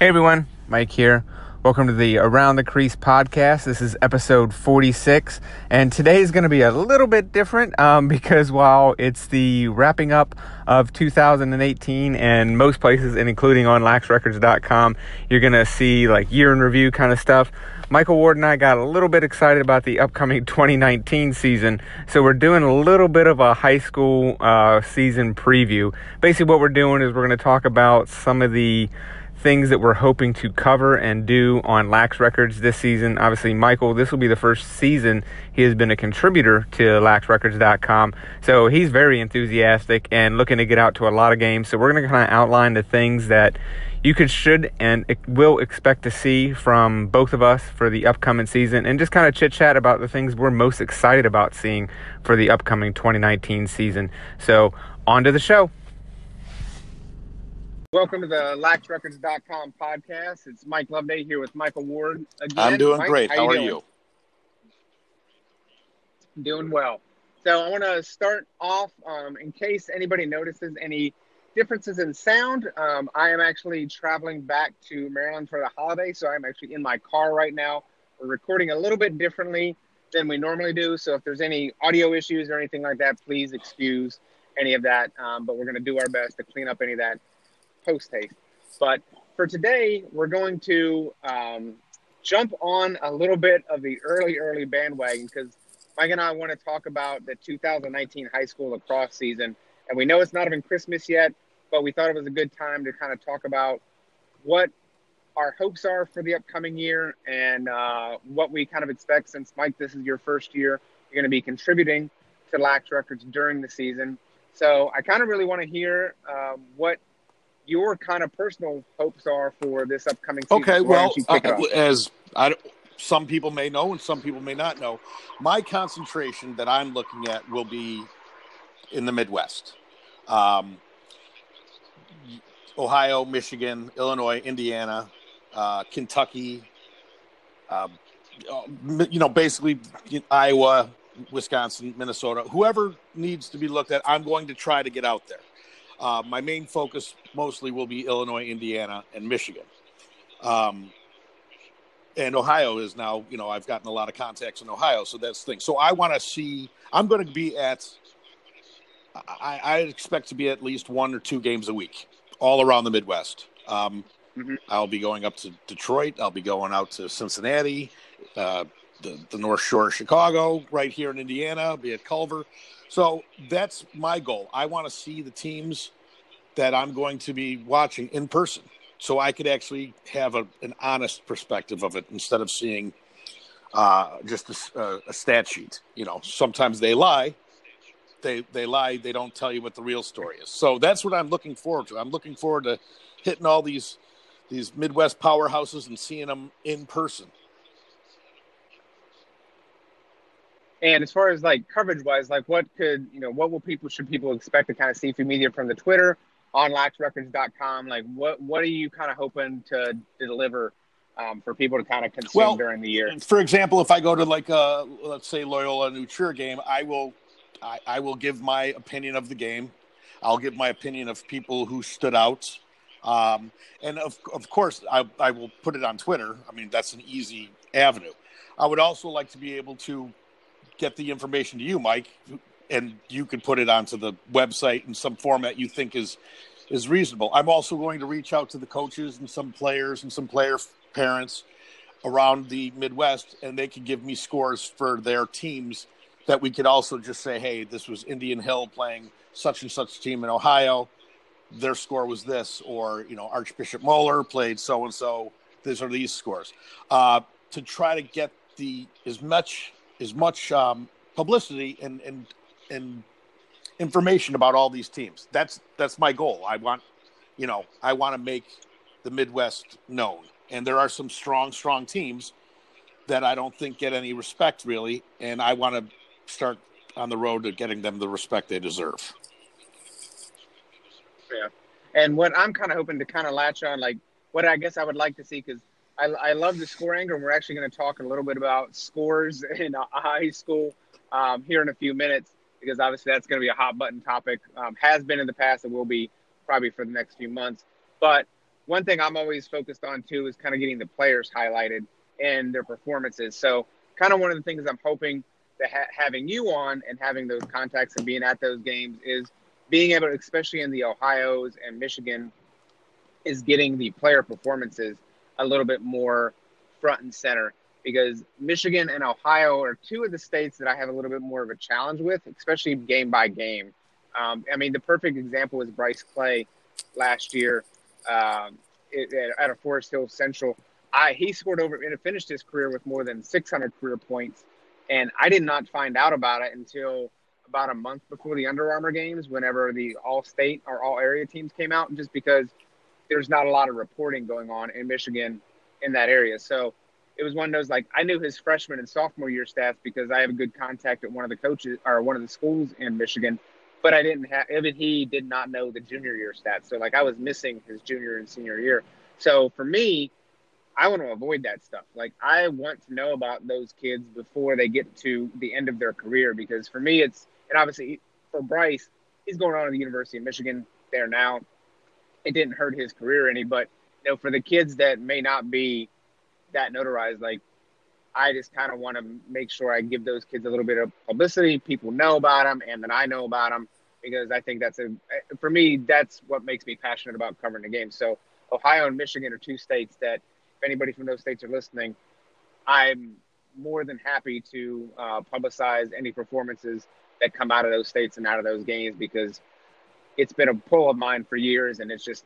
Hey everyone, Mike here. Welcome to the Around the Crease podcast. This is episode 46, and today is going to be a little bit different um, because while it's the wrapping up of 2018, and most places, and including on laxrecords.com, you're going to see like year in review kind of stuff. Michael Ward and I got a little bit excited about the upcoming 2019 season, so we're doing a little bit of a high school uh, season preview. Basically, what we're doing is we're going to talk about some of the things that we're hoping to cover and do on Lax Records this season. Obviously, Michael, this will be the first season he has been a contributor to laxrecords.com. So he's very enthusiastic and looking to get out to a lot of games. So we're going to kind of outline the things that you could, should, and will expect to see from both of us for the upcoming season and just kind of chit chat about the things we're most excited about seeing for the upcoming 2019 season. So on to the show. Welcome to the laxrecords.com podcast. It's Mike Loveday here with Michael Ward again. I'm doing Mike, great. How, how are you? Doing well. So I want to start off um, in case anybody notices any differences in sound. Um, I am actually traveling back to Maryland for the holiday, so I'm actually in my car right now. We're recording a little bit differently than we normally do. So if there's any audio issues or anything like that, please excuse any of that. Um, but we're going to do our best to clean up any of that post haste. But for today, we're going to um, jump on a little bit of the early, early bandwagon because Mike and I want to talk about the 2019 high school lacrosse season. And we know it's not even Christmas yet, but we thought it was a good time to kind of talk about what our hopes are for the upcoming year and uh, what we kind of expect since, Mike, this is your first year. You're going to be contributing to Lax Records during the season. So I kind of really want to hear um, what your kind of personal hopes are for this upcoming season. Okay, well, uh, as I, some people may know and some people may not know, my concentration that I'm looking at will be in the Midwest. Um, Ohio, Michigan, Illinois, Indiana, uh, Kentucky, uh, you know, basically Iowa, Wisconsin, Minnesota, whoever needs to be looked at, I'm going to try to get out there. Uh, my main focus mostly will be Illinois, Indiana, and Michigan. Um, and Ohio is now, you know, I've gotten a lot of contacts in Ohio, so that's the thing. So I want to see. I'm going to be at. I, I, expect to be at least one or two games a week, all around the Midwest. Um, mm-hmm. I'll be going up to Detroit. I'll be going out to Cincinnati, uh, the, the North Shore of Chicago, right here in Indiana. I'll be at Culver. So that's my goal. I want to see the teams that I'm going to be watching in person so I could actually have a, an honest perspective of it instead of seeing uh, just a, a, stat sheet. You know, sometimes they lie. They they lie. They don't tell you what the real story is. So that's what I'm looking forward to. I'm looking forward to hitting all these these Midwest powerhouses and seeing them in person. And as far as like coverage wise, like what could you know what will people should people expect to kind of see from media from the Twitter on laxrecords.com? Like what what are you kind of hoping to, to deliver um, for people to kind of consume well, during the year? For example, if I go to like a let's say Loyola New Trier game, I will I, I will give my opinion of the game. I'll give my opinion of people who stood out. Um, and of, of course, I, I will put it on Twitter. I mean, that's an easy avenue. I would also like to be able to get the information to you, Mike, and you can put it onto the website in some format you think is is reasonable. I'm also going to reach out to the coaches and some players and some player parents around the Midwest, and they can give me scores for their teams that we could also just say, hey, this was Indian Hill playing such and such team in Ohio. Their score was this, or you know, Archbishop Moeller played so and so. These are these scores. Uh, to try to get the as much as much um, publicity and and and information about all these teams. That's that's my goal. I want, you know, I want to make the Midwest known. And there are some strong, strong teams that I don't think get any respect really, and I want to start on the road to getting them the respect they deserve. Yeah, and what I'm kind of hoping to kind of latch on, like what I guess I would like to see, because I, I love the score angle. And we're actually going to talk a little bit about scores in high school um, here in a few minutes because obviously that's going to be a hot button topic. Um, has been in the past and will be probably for the next few months. But one thing I'm always focused on too is kind of getting the players highlighted and their performances. So, kind of one of the things I'm hoping that ha- having you on and having those contacts and being at those games is being able, to, especially in the Ohio's and Michigan, is getting the player performances a little bit more front and center because Michigan and Ohio are two of the states that I have a little bit more of a challenge with, especially game by game. Um, I mean, the perfect example was Bryce Clay last year um, at a Forest Hill Central. I, he scored over and finished his career with more than 600 career points, and I did not find out about it until about a month before the Under Armour games, whenever the All State or All Area teams came out, just because there's not a lot of reporting going on in Michigan in that area. So it was one of those like I knew his freshman and sophomore year stats because I have a good contact at one of the coaches or one of the schools in Michigan, but I didn't have even he did not know the junior year stats. So like I was missing his junior and senior year. So for me, I want to avoid that stuff. Like I want to know about those kids before they get to the end of their career because for me it's and obviously for Bryce, he's going on to the University of Michigan there now. It didn't hurt his career any, but you know, for the kids that may not be that notarized, like I just kind of want to make sure I give those kids a little bit of publicity. People know about them, and then I know about them because I think that's a for me that's what makes me passionate about covering the game. So Ohio and Michigan are two states that, if anybody from those states are listening, I'm more than happy to uh, publicize any performances that come out of those states and out of those games because it's been a pull of mine for years, and it's just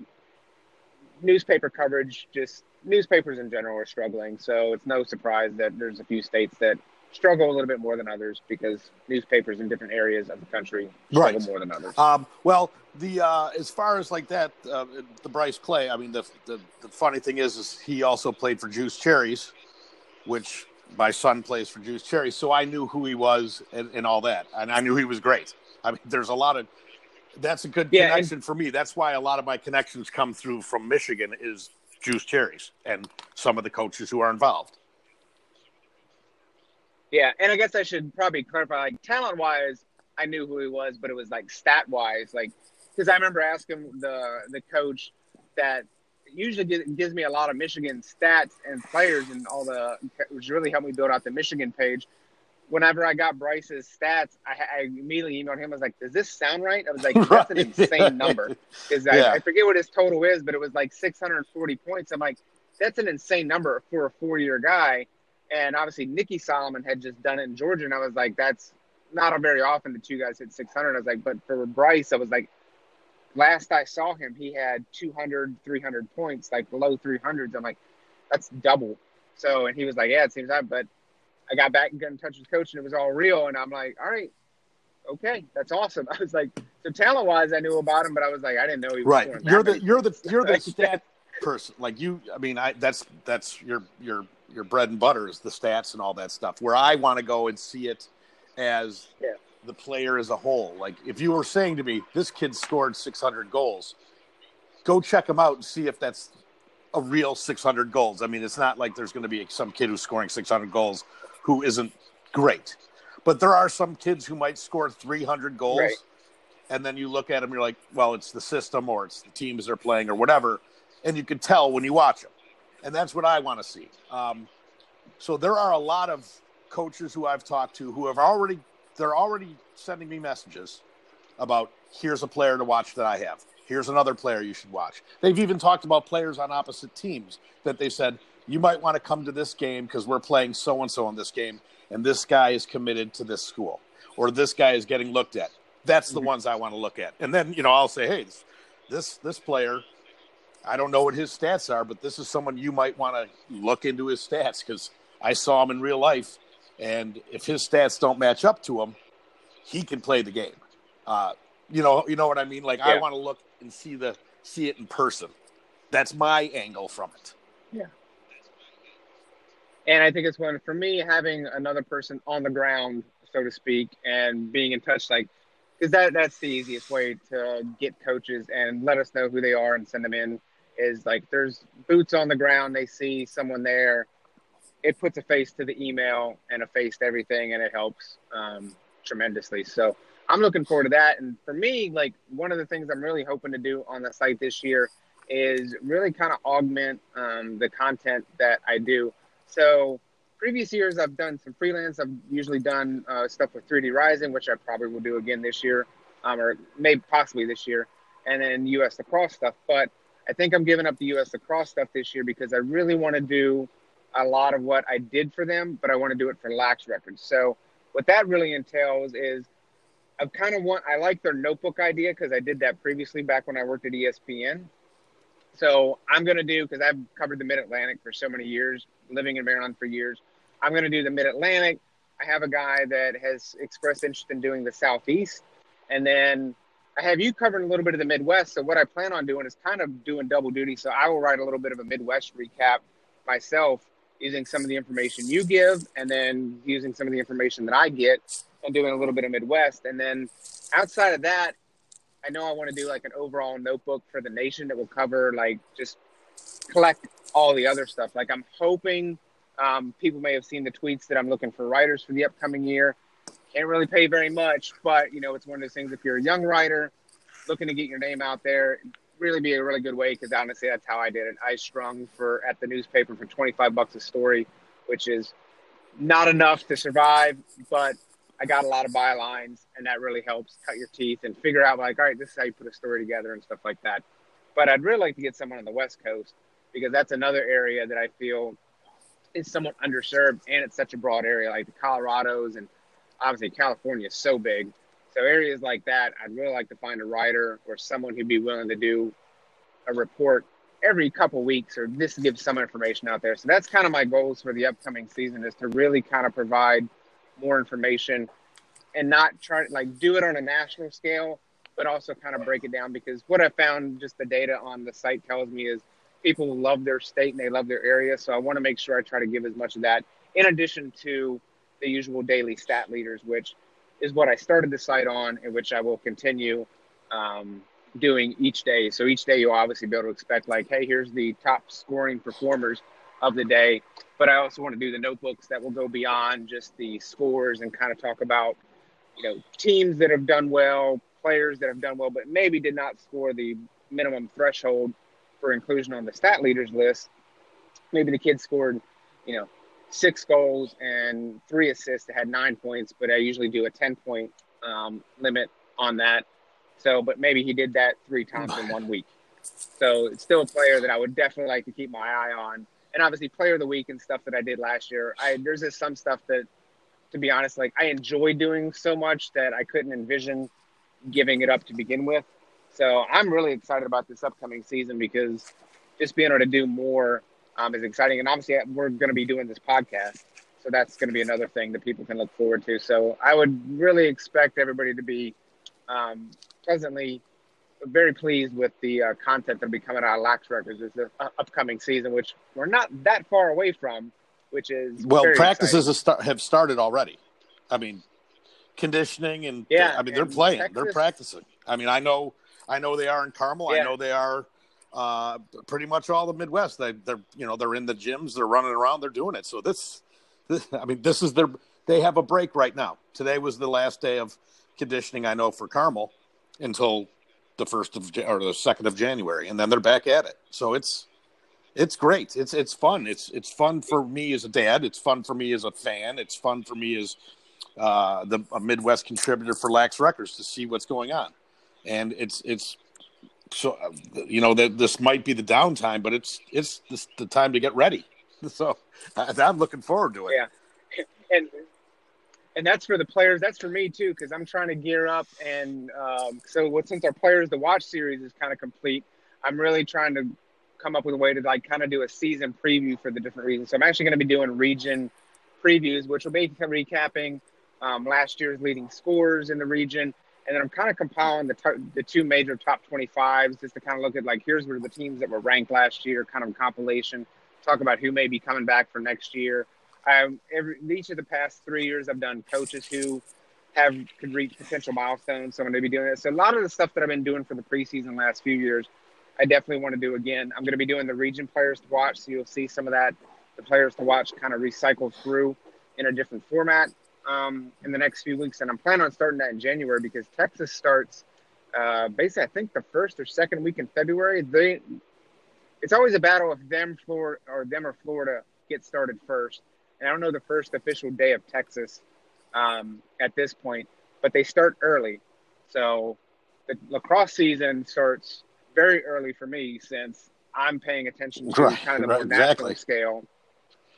newspaper coverage just newspapers in general are struggling. So it's no surprise that there's a few states that struggle a little bit more than others because newspapers in different areas of the country struggle right. more than others. Um, well, the uh, as far as like that, uh, the Bryce Clay. I mean, the, the, the funny thing is, is he also played for Juice Cherries, which my son plays for Juice Cherries. So I knew who he was and, and all that, and I knew he was great. I mean, there's a lot of that's a good yeah, connection and, for me. That's why a lot of my connections come through from Michigan is Juice Cherries and some of the coaches who are involved. Yeah, and I guess I should probably clarify, like talent wise, I knew who he was, but it was like stat wise, like because I remember asking the the coach that usually gives me a lot of Michigan stats and players and all the which really helped me build out the Michigan page whenever I got Bryce's stats, I, I, immediately emailed him. I was like, "Does this sound right?" I was like, "That's an insane number." Because yeah. I, I, forget what his total is, but it was like 640 points. I'm like, "That's an insane number for a four-year guy." And obviously, Nicky Solomon had just done it in Georgia, and I was like, "That's not very often the two guys hit 600." I was like, "But for Bryce, I was like." Last I saw him, he had 200, 300 points, like below 300s. I'm like, that's double. So, and he was like, yeah, it seems that, but I got back and got in touch with coach, and it was all real. And I'm like, all right, okay, that's awesome. I was like, so talent wise, I knew about him, but I was like, I didn't know he was right. You're the you're the you're the stat person. Like you, I mean, I that's that's your your your bread and butter is the stats and all that stuff. Where I want to go and see it as yeah. the player as a whole. Like if you were saying to me, this kid scored 600 goals, go check him out and see if that's a real 600 goals. I mean, it's not like there's going to be some kid who's scoring 600 goals who isn't great. But there are some kids who might score 300 goals. Right. And then you look at them, you're like, well, it's the system or it's the teams they're playing or whatever. And you can tell when you watch them. And that's what I want to see. Um, so there are a lot of coaches who I've talked to who have already, they're already sending me messages about here's a player to watch that I have. Here's another player you should watch. They've even talked about players on opposite teams that they said, you might want to come to this game because we're playing so and so in this game, and this guy is committed to this school, or this guy is getting looked at. That's the mm-hmm. ones I want to look at. And then, you know, I'll say, hey, this, this, this player, I don't know what his stats are, but this is someone you might want to look into his stats because I saw him in real life. And if his stats don't match up to him, he can play the game. Uh, you know, you know what I mean? Like yeah. I want to look and see the see it in person. That's my angle from it. And I think it's one for me having another person on the ground, so to speak, and being in touch, like, because that that's the easiest way to get coaches and let us know who they are and send them in. Is like there's boots on the ground. They see someone there. It puts a face to the email and a face to everything, and it helps um, tremendously. So I'm looking forward to that. And for me, like one of the things I'm really hoping to do on the site this year is really kind of augment um, the content that I do. So previous years, I've done some freelance. I've usually done uh, stuff with 3D Rising, which I probably will do again this year, um, or maybe possibly this year, and then U.S. lacrosse stuff. But I think I'm giving up the U.S. lacrosse stuff this year because I really want to do a lot of what I did for them, but I want to do it for Lax Records. So what that really entails is I've kind of want I like their notebook idea because I did that previously back when I worked at ESPN. So I'm going to do because I've covered the Mid Atlantic for so many years, living in Maryland for years. I'm going to do the Mid Atlantic. I have a guy that has expressed interest in doing the Southeast, and then I have you covering a little bit of the Midwest. So what I plan on doing is kind of doing double duty. So I will write a little bit of a Midwest recap myself using some of the information you give, and then using some of the information that I get, and doing a little bit of Midwest. And then outside of that, I know I want to do like an overall notebook for the nation that will cover like just collect all the other stuff. Like I'm hoping um, people may have seen the tweets that I'm looking for writers for the upcoming year. Can't really pay very much, but you know it's one of those things. If you're a young writer looking to get your name out there, really be a really good way because honestly, that's how I did it. I strung for at the newspaper for 25 bucks a story, which is not enough to survive, but I got a lot of bylines, and that really helps cut your teeth and figure out like, all right, this is how you put a story together and stuff like that. But I'd really like to get someone on the West Coast because that's another area that I feel is somewhat underserved, and it's such a broad area, like the Colorados and obviously California is so big. So areas like that, I'd really like to find a writer or someone who'd be willing to do a report every couple weeks or just give some information out there. So that's kind of my goals for the upcoming season is to really kind of provide more information and not try to like do it on a national scale, but also kind of break it down because what I found just the data on the site tells me is people love their state and they love their area. So I want to make sure I try to give as much of that in addition to the usual daily stat leaders, which is what I started the site on and which I will continue um, doing each day. So each day you'll obviously be able to expect like, hey, here's the top scoring performers of the day. But I also want to do the notebooks that will go beyond just the scores and kind of talk about, you know, teams that have done well, players that have done well, but maybe did not score the minimum threshold for inclusion on the stat leaders list. Maybe the kid scored, you know, six goals and three assists that had nine points, but I usually do a 10 point um, limit on that. So, but maybe he did that three times in one week. So it's still a player that I would definitely like to keep my eye on and obviously player of the week and stuff that I did last year. I there's just some stuff that, to be honest, like I enjoy doing so much that I couldn't envision giving it up to begin with. So I'm really excited about this upcoming season because just being able to do more um, is exciting. And obviously, we're going to be doing this podcast, so that's going to be another thing that people can look forward to. So I would really expect everybody to be um, pleasantly very pleased with the uh, content that'll be coming out of Lax Records this uh, upcoming season, which we're not that far away from. Which is well, practices have, start, have started already. I mean, conditioning and yeah, I mean they're playing, Texas, they're practicing. I mean, I know, I know they are in Carmel. Yeah. I know they are uh, pretty much all the Midwest. They, they're you know they're in the gyms, they're running around, they're doing it. So this, this, I mean, this is their. They have a break right now. Today was the last day of conditioning. I know for Carmel until the first of or the second of January, and then they're back at it. So it's it's great. It's it's fun. It's it's fun for me as a dad. It's fun for me as a fan. It's fun for me as uh, the a Midwest contributor for Lax Records to see what's going on, and it's it's so you know that this might be the downtime, but it's it's the time to get ready. So I'm looking forward to it. Yeah, and and that's for the players. That's for me too, because I'm trying to gear up. And um, so, what since our players to watch series is kind of complete, I'm really trying to come up with a way to like kind of do a season preview for the different regions. So I'm actually going to be doing region previews, which will be recapping um, last year's leading scores in the region. And then I'm kind of compiling the, t- the two major top 25s just to kind of look at like here's where the teams that were ranked last year, kind of a compilation, talk about who may be coming back for next year. Um, every each of the past three years, I've done coaches who have could reach potential milestones. So I'm going to be doing this. So a lot of the stuff that I've been doing for the preseason last few years, I definitely want to do again. I'm going to be doing the region players to watch, so you'll see some of that, the players to watch, kind of recycled through in a different format um, in the next few weeks. And I'm planning on starting that in January because Texas starts uh, basically, I think the first or second week in February. They it's always a battle if them Florida or them or Florida get started first. I don't know the first official day of Texas um, at this point, but they start early. So the lacrosse season starts very early for me since I'm paying attention to right, kind of the right, more national exactly. scale.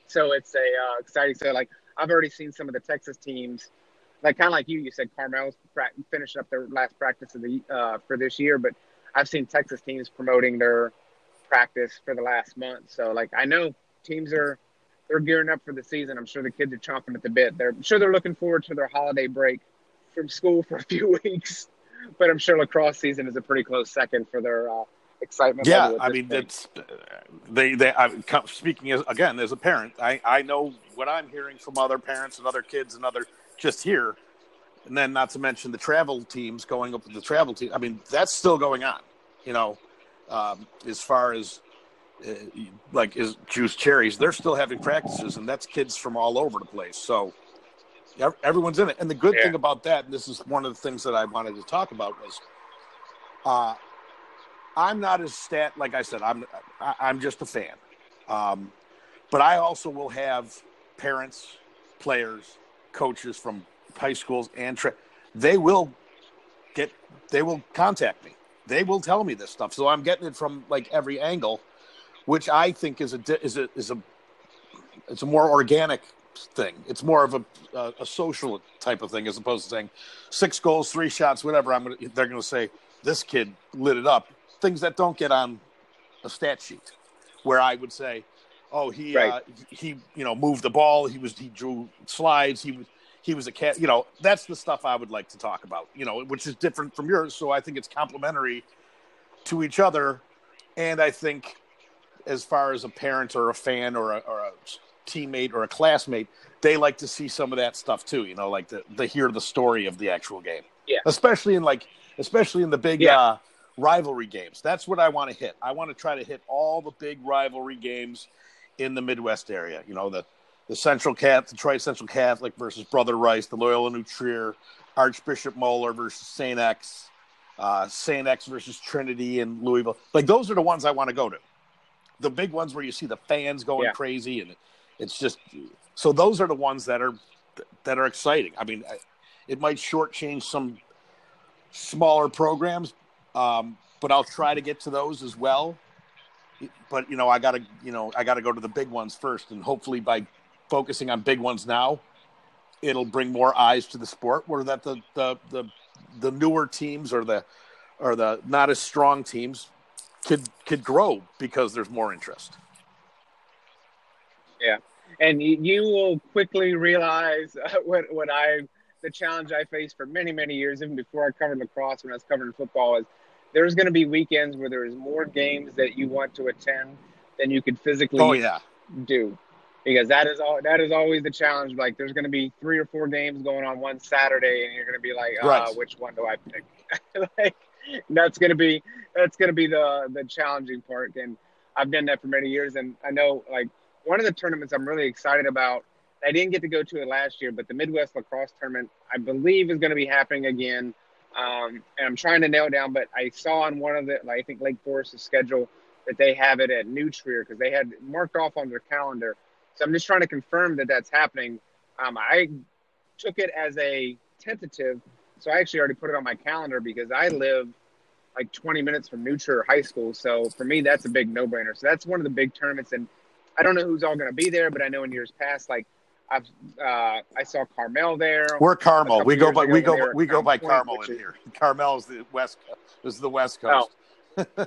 So it's a uh, exciting. So like I've already seen some of the Texas teams, like kind of like you. You said Carmel's pra- finishing up their last practice of the uh, for this year, but I've seen Texas teams promoting their practice for the last month. So like I know teams are they're gearing up for the season. I'm sure the kids are chomping at the bit. They're I'm sure they're looking forward to their holiday break from school for a few weeks. But I'm sure lacrosse season is a pretty close second for their uh, excitement. Yeah, I mean that's they they. I'm speaking as again as a parent. I I know what I'm hearing from other parents and other kids and other just here, and then not to mention the travel teams going up with the travel team. I mean that's still going on. You know, um, as far as uh, like is juice cherries, they're still having practices, and that's kids from all over the place. So everyone's in it. And the good yeah. thing about that, and this is one of the things that I wanted to talk about, was uh, I'm not as stat like I said. I'm I'm just a fan, um, but I also will have parents, players, coaches from high schools and tra- they will get they will contact me. They will tell me this stuff. So I'm getting it from like every angle, which I think is a is a is a it's a more organic thing. It's more of a, a, a social type of thing as opposed to saying six goals, three shots, whatever. I'm gonna, they're going to say this kid lit it up. Things that don't get on a stat sheet, where I would say, oh, he right. uh, he you know moved the ball. He was he drew slides. He was he was a cat. You know that's the stuff I would like to talk about. You know, which is different from yours. So I think it's complementary to each other, and I think as far as a parent or a fan or a, or a teammate or a classmate, they like to see some of that stuff too. You know, like to, to hear the story of the actual game. Yeah. Especially in like, especially in the big yeah. uh, rivalry games. That's what I want to hit. I want to try to hit all the big rivalry games in the Midwest area. You know, the the Central Cat, Detroit Central Catholic versus Brother Rice, the Loyola New Trier, Archbishop Moeller versus St. X, uh, St. X versus Trinity in Louisville. Like those are the ones I want to go to. The big ones where you see the fans going yeah. crazy and it's just so those are the ones that are that are exciting. I mean, it might shortchange some smaller programs, um, but I'll try to get to those as well. But you know, I gotta you know I gotta go to the big ones first, and hopefully by focusing on big ones now, it'll bring more eyes to the sport. Where that the the the, the newer teams or the or the not as strong teams could could grow because there's more interest. Yeah, and you will quickly realize uh, what what I the challenge I faced for many many years, even before I covered lacrosse when I was covering football, is there's going to be weekends where there's more games that you want to attend than you could physically oh, yeah. do because that is all that is always the challenge like there's going to be three or four games going on one saturday and you're going to be like uh, right. which one do i pick like, that's to be that's to be the the challenging part and i've done that for many years and i know like one of the tournaments I'm really excited about. I didn't get to go to it last year, but the Midwest Lacrosse Tournament, I believe, is going to be happening again. Um, and I'm trying to nail down, but I saw on one of the, like, I think Lake Forest's schedule that they have it at New Trier because they had marked off on their calendar. So I'm just trying to confirm that that's happening. Um, I took it as a tentative, so I actually already put it on my calendar because I live like 20 minutes from New Trier High School. So for me, that's a big no-brainer. So that's one of the big tournaments, and I don't know who's all going to be there, but I know in years past, like I've uh, I saw Carmel there. We're Carmel. We go by we go we go by Carmel in is, here. Carmel is the west is the west coast. Oh.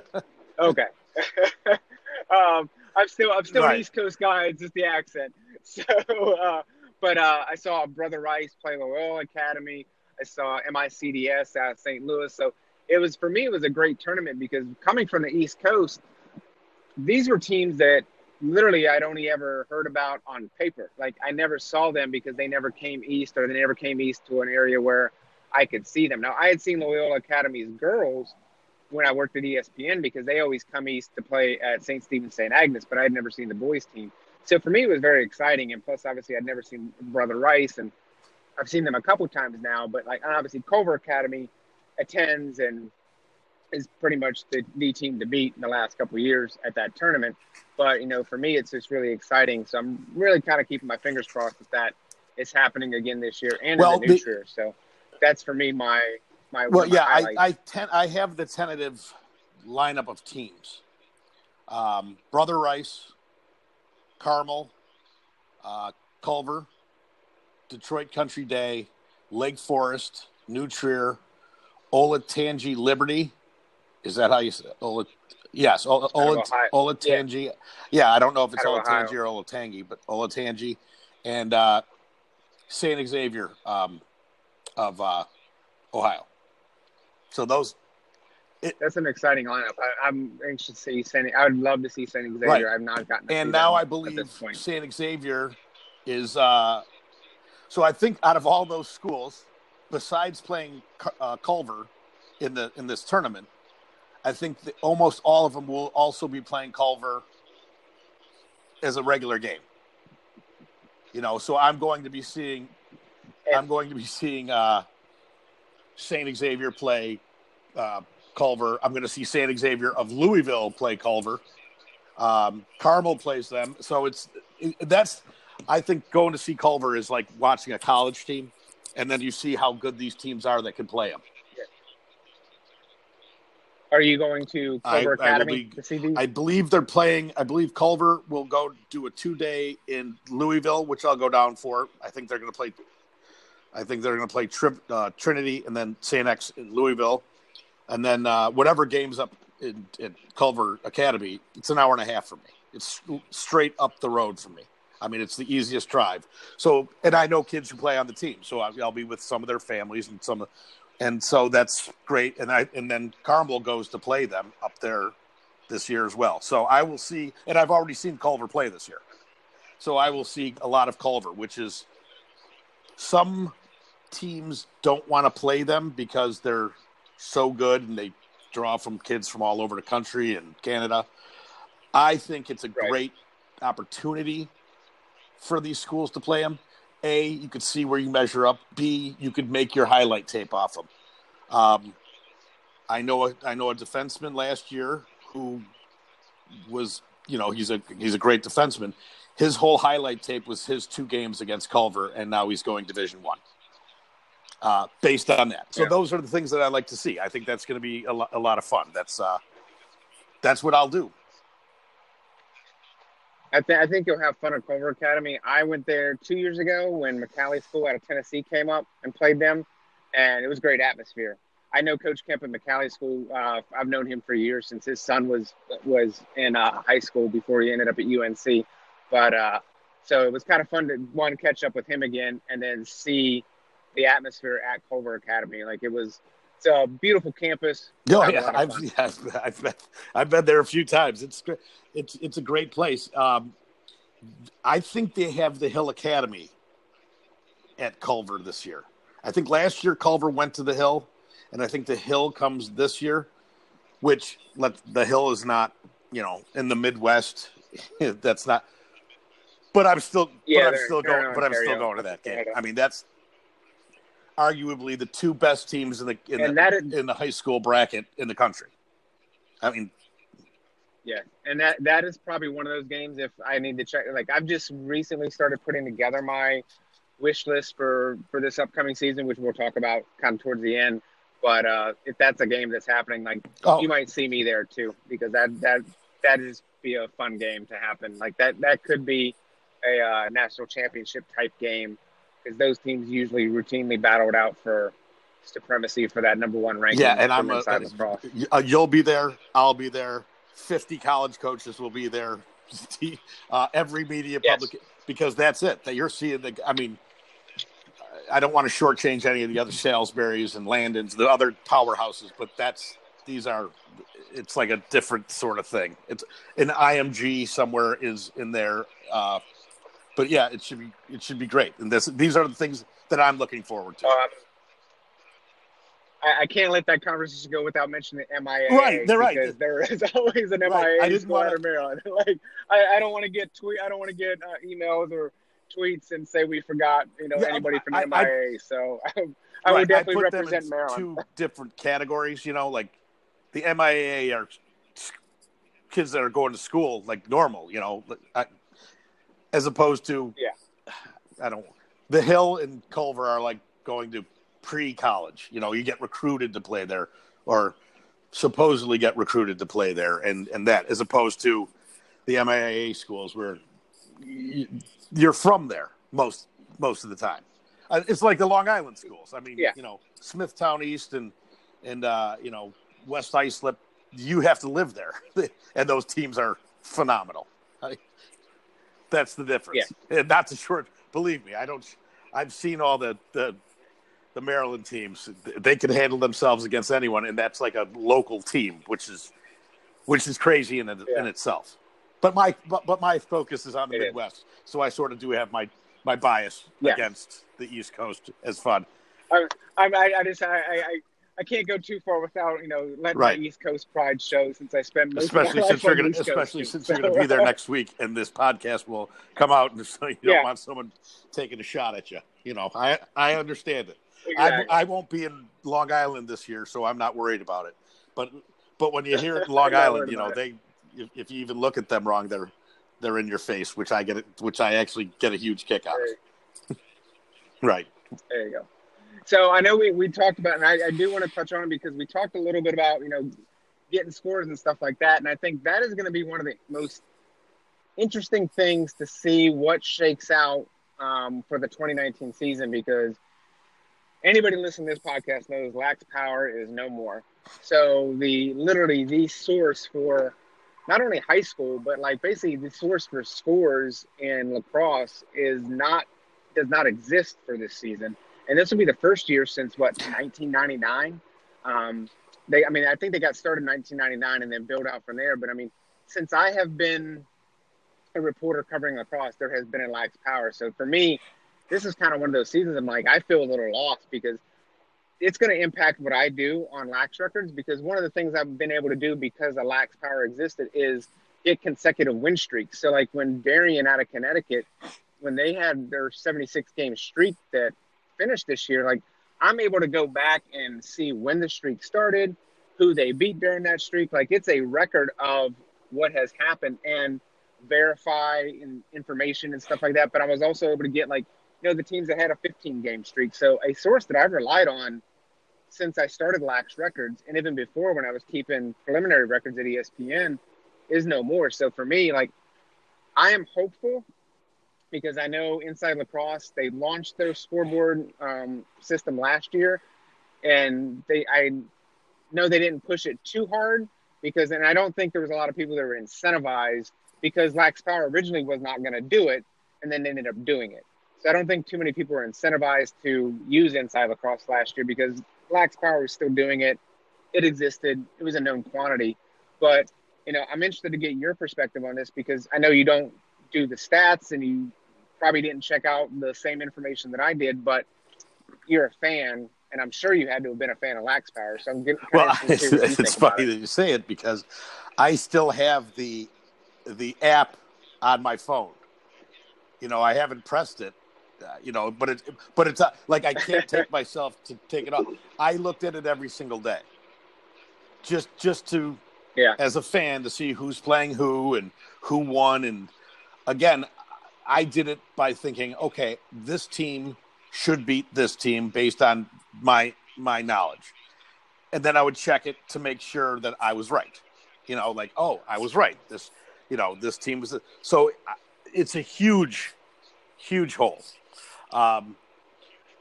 okay. um, I'm still I'm still right. an East Coast guy. It's just the accent. So, uh, but uh, I saw Brother Rice play Loyola Academy. I saw MICDS at St. Louis. So it was for me. It was a great tournament because coming from the East Coast, these were teams that literally I'd only ever heard about on paper. Like I never saw them because they never came east or they never came east to an area where I could see them. Now I had seen Loyola Academy's girls when I worked at ESPN because they always come east to play at St. Stephen St. Agnes, but I had never seen the boys team. So for me it was very exciting and plus obviously I'd never seen Brother Rice and I've seen them a couple times now, but like obviously Culver Academy attends and is pretty much the, the team to beat in the last couple of years at that tournament. But you know, for me, it's just really exciting. So I'm really kind of keeping my fingers crossed that that is happening again this year and Well, in the new the- year. So that's for me my my Well, my yeah, I. I, ten, I have the tentative lineup of teams: um, Brother Rice, Carmel, uh, Culver, Detroit Country Day, Lake Forest, New Trier, Olentangy Liberty. Is that how you say it? Ola, yes, Ola, Ola, Olatangi. Yeah. I don't know if it's Olatangi or Olatangi, but Olatangi and uh, St. Xavier um, of uh, Ohio. So those that's an exciting lineup. I, I'm anxious to see St. I would love to see San Xavier. Right. I've not gotten. To and now I believe. St. Xavier is. Uh, so I think out of all those schools, besides playing uh, Culver in the in this tournament, I think that almost all of them will also be playing Culver as a regular game. You know, so I'm going to be seeing. I'm going to be seeing uh, St. Xavier play uh, Culver. I'm going to see St. Xavier of Louisville play Culver. Um, Carmel plays them, so it's it, that's. I think going to see Culver is like watching a college team, and then you see how good these teams are that can play them. Are you going to I- Culver I Academy be- to see these? I believe they're playing. I believe Culver will go do a two day in Louisville, which I'll go down for. I think they're going to play. I think they're going to play Tri- uh, Trinity and then St. X in Louisville, and then uh, whatever games up in, in Culver Academy. It's an hour and a half for me. It's straight up the road for me. I mean, it's the easiest drive. So, and I know kids who play on the team, so I'll, I'll be with some of their families and some, and so that's great. And I and then Carmel goes to play them up there this year as well. So I will see, and I've already seen Culver play this year. So I will see a lot of Culver, which is some teams don't want to play them because they're so good and they draw from kids from all over the country and Canada. I think it's a Right. great opportunity for these schools to play them. A, you could see where you measure up. B, you could make your highlight tape off them. Um, I know a, I know a defenseman last year who was, you know, he's a he's a great defenseman. His whole highlight tape was his two games against Culver, and now he's going Division One. Uh, based on that, so Yeah. those are the things that I like to see. I think that's going to be a, lo- a lot of fun. That's uh, that's what I'll do. I, th- I think you'll have fun at Culver Academy. I went there two years ago when McCallie School out of Tennessee came up and played them, and it was great atmosphere. I know Coach Kemp at McCallie School. Uh, I've known him for years since his son was was in uh, high school before he ended up at UNC. But uh, so it was kind of fun to one catch up with him again, and then see the atmosphere at Culver Academy. Like it was, it's a beautiful campus. Oh yeah, I've, yeah, I've, I've, been, I've been there a few times. It's great. It's it's a great place. Um, I think they have the Hill Academy at Culver this year. I think last year Culver went to the Hill, and I think the Hill comes this year. Which let the Hill is not, you know, in the Midwest. That's not. But I'm still, Yeah, but I'm still going. But I'm still going to that game. I mean, that's arguably the two best teams in the in, And the, is- in the high school bracket in the country. I mean, Yeah, and that that is probably one of those games. If I need to check, like I've just recently started putting together my wish list for for this upcoming season, which we'll talk about kind of towards the end. But uh, if that's a game that's happening, like oh, you might see me there too, because that that that is be a fun game to happen. Like that that could be a uh, national championship type game, because those teams usually routinely battled out for supremacy for that number one ranking. yeah, and I'm a, lacrosse. uh, you'll be there. I'll be there. Fifty college coaches will be there. uh, every media Yes. public because that's it. That you're seeing the. I mean, I don't want to shortchange any of the other Salisbury's and Landons, the other powerhouses, but that's these are. It's like a different sort of thing. It's an IMG somewhere is in there, uh, but yeah, it should be it should be great. And this these are the things that I'm looking forward to. Um, I, I can't let that conversation go without mentioning the MIA. Right, they're right. Because there is always an MIA Right, I school wanna- out of Maryland. like I, I don't want to get tweet. I don't want to get uh, emails or tweets and say we forgot. You know Yeah, anybody from the I- I- MIA. so I, I Right, would definitely represent Maryland. Two different categories, you know, like the MIA are kids that are going to school like normal, you know, I, as opposed to Yeah. I don't. The Hill and Culver are like going to pre-college. You know, you get recruited to play there, or supposedly get recruited to play there, and and that as opposed to the MIAA schools where you're from there most most of the time. Uh, It's like the Long Island schools. I mean, Yeah. you know, Smithtown East and and uh, you know West Islip. You have to live there, and those teams are phenomenal. That's the difference. And not to short. Believe me, I don't. I've seen all the the the Maryland teams. They can handle themselves against anyone, and that's like a local team, which is which is crazy in in itself. But my but, but my focus is on the It is. Midwest, so I sort of do have my my bias Yeah. against the East Coast as fun. I, I, I just, I, I, I- I can't go too far without, you know, letting Right. my East Coast pride show since I spend most especially of my since you're gonna Coast, especially since So, you're gonna be there next week and this podcast will come out and so you don't Yeah. want someone taking a shot at you you know i i understand it I, exactly. I won't be in long island this year so i'm not worried about it but but when you hear it in long island you know they if, if you even look at them wrong they're they're in your face which i get which i actually get a huge kick out of right There you go. So I know we, we talked about, and I, I do want to touch on because we talked a little bit about, you know, getting scores and stuff like that. And I think that is going to be one of the most interesting things to see what shakes out um, for the 2019 season because anybody listening to this podcast knows Lax Power is no more. So the literally the source for not only high school, but like basically the source for scores in lacrosse is not does not exist for this season. And this will be the first year since what 1999. Um, they, I mean, I think they got started in 1999 and then built out from there. But I mean, since I have been a reporter covering lacrosse, there has been a lax power. So for me, this is kind of one of those seasons. I'm like, I feel a little lost because it's going to impact what I do on lax records. Because one of the things I've been able to do because a lax power existed is get consecutive win streaks. So like when Darien out of Connecticut, when they had their 76 game streak that finished this year, like I'm able to go back and see when the streak started, who they beat during that streak. Like it's a record of what has happened and verify in, information and stuff like that. But I was also able to get like, you know, the teams that had a 15 game streak. So a source that I've relied on since I started Lax Records and even before when I was keeping preliminary records at ESPN is no more. So for me, like I am hopeful because I know Inside Lacrosse they launched their scoreboard um, system last year, and they I know they didn't push it too hard because and I don't think there was a lot of people that were incentivized because Lax Power originally was not going to do it, and then ended up doing it. So I don't think too many people were incentivized to use Inside Lacrosse last year because Lax Power was still doing it. It existed. It was a known quantity, but you know I'm interested to get your perspective on this because I know you don't do the stats and you probably didn't check out the same information that I did, but you're a fan, and I'm sure you had to have been a fan of Lax Power. So I'm getting well it's, it's funny that you say it because i still have the the app on my phone you know i haven't pressed it uh, you know but it but it's uh, like i can't take myself to take it off i looked at it every single day just just to Yeah. as a fan to see who's playing who and who won and again i did it by thinking okay this team should beat this team based on my my knowledge. And then i would check it to make sure that i was right. You know like oh i was right. This you know this team was so it's a huge huge hole. Um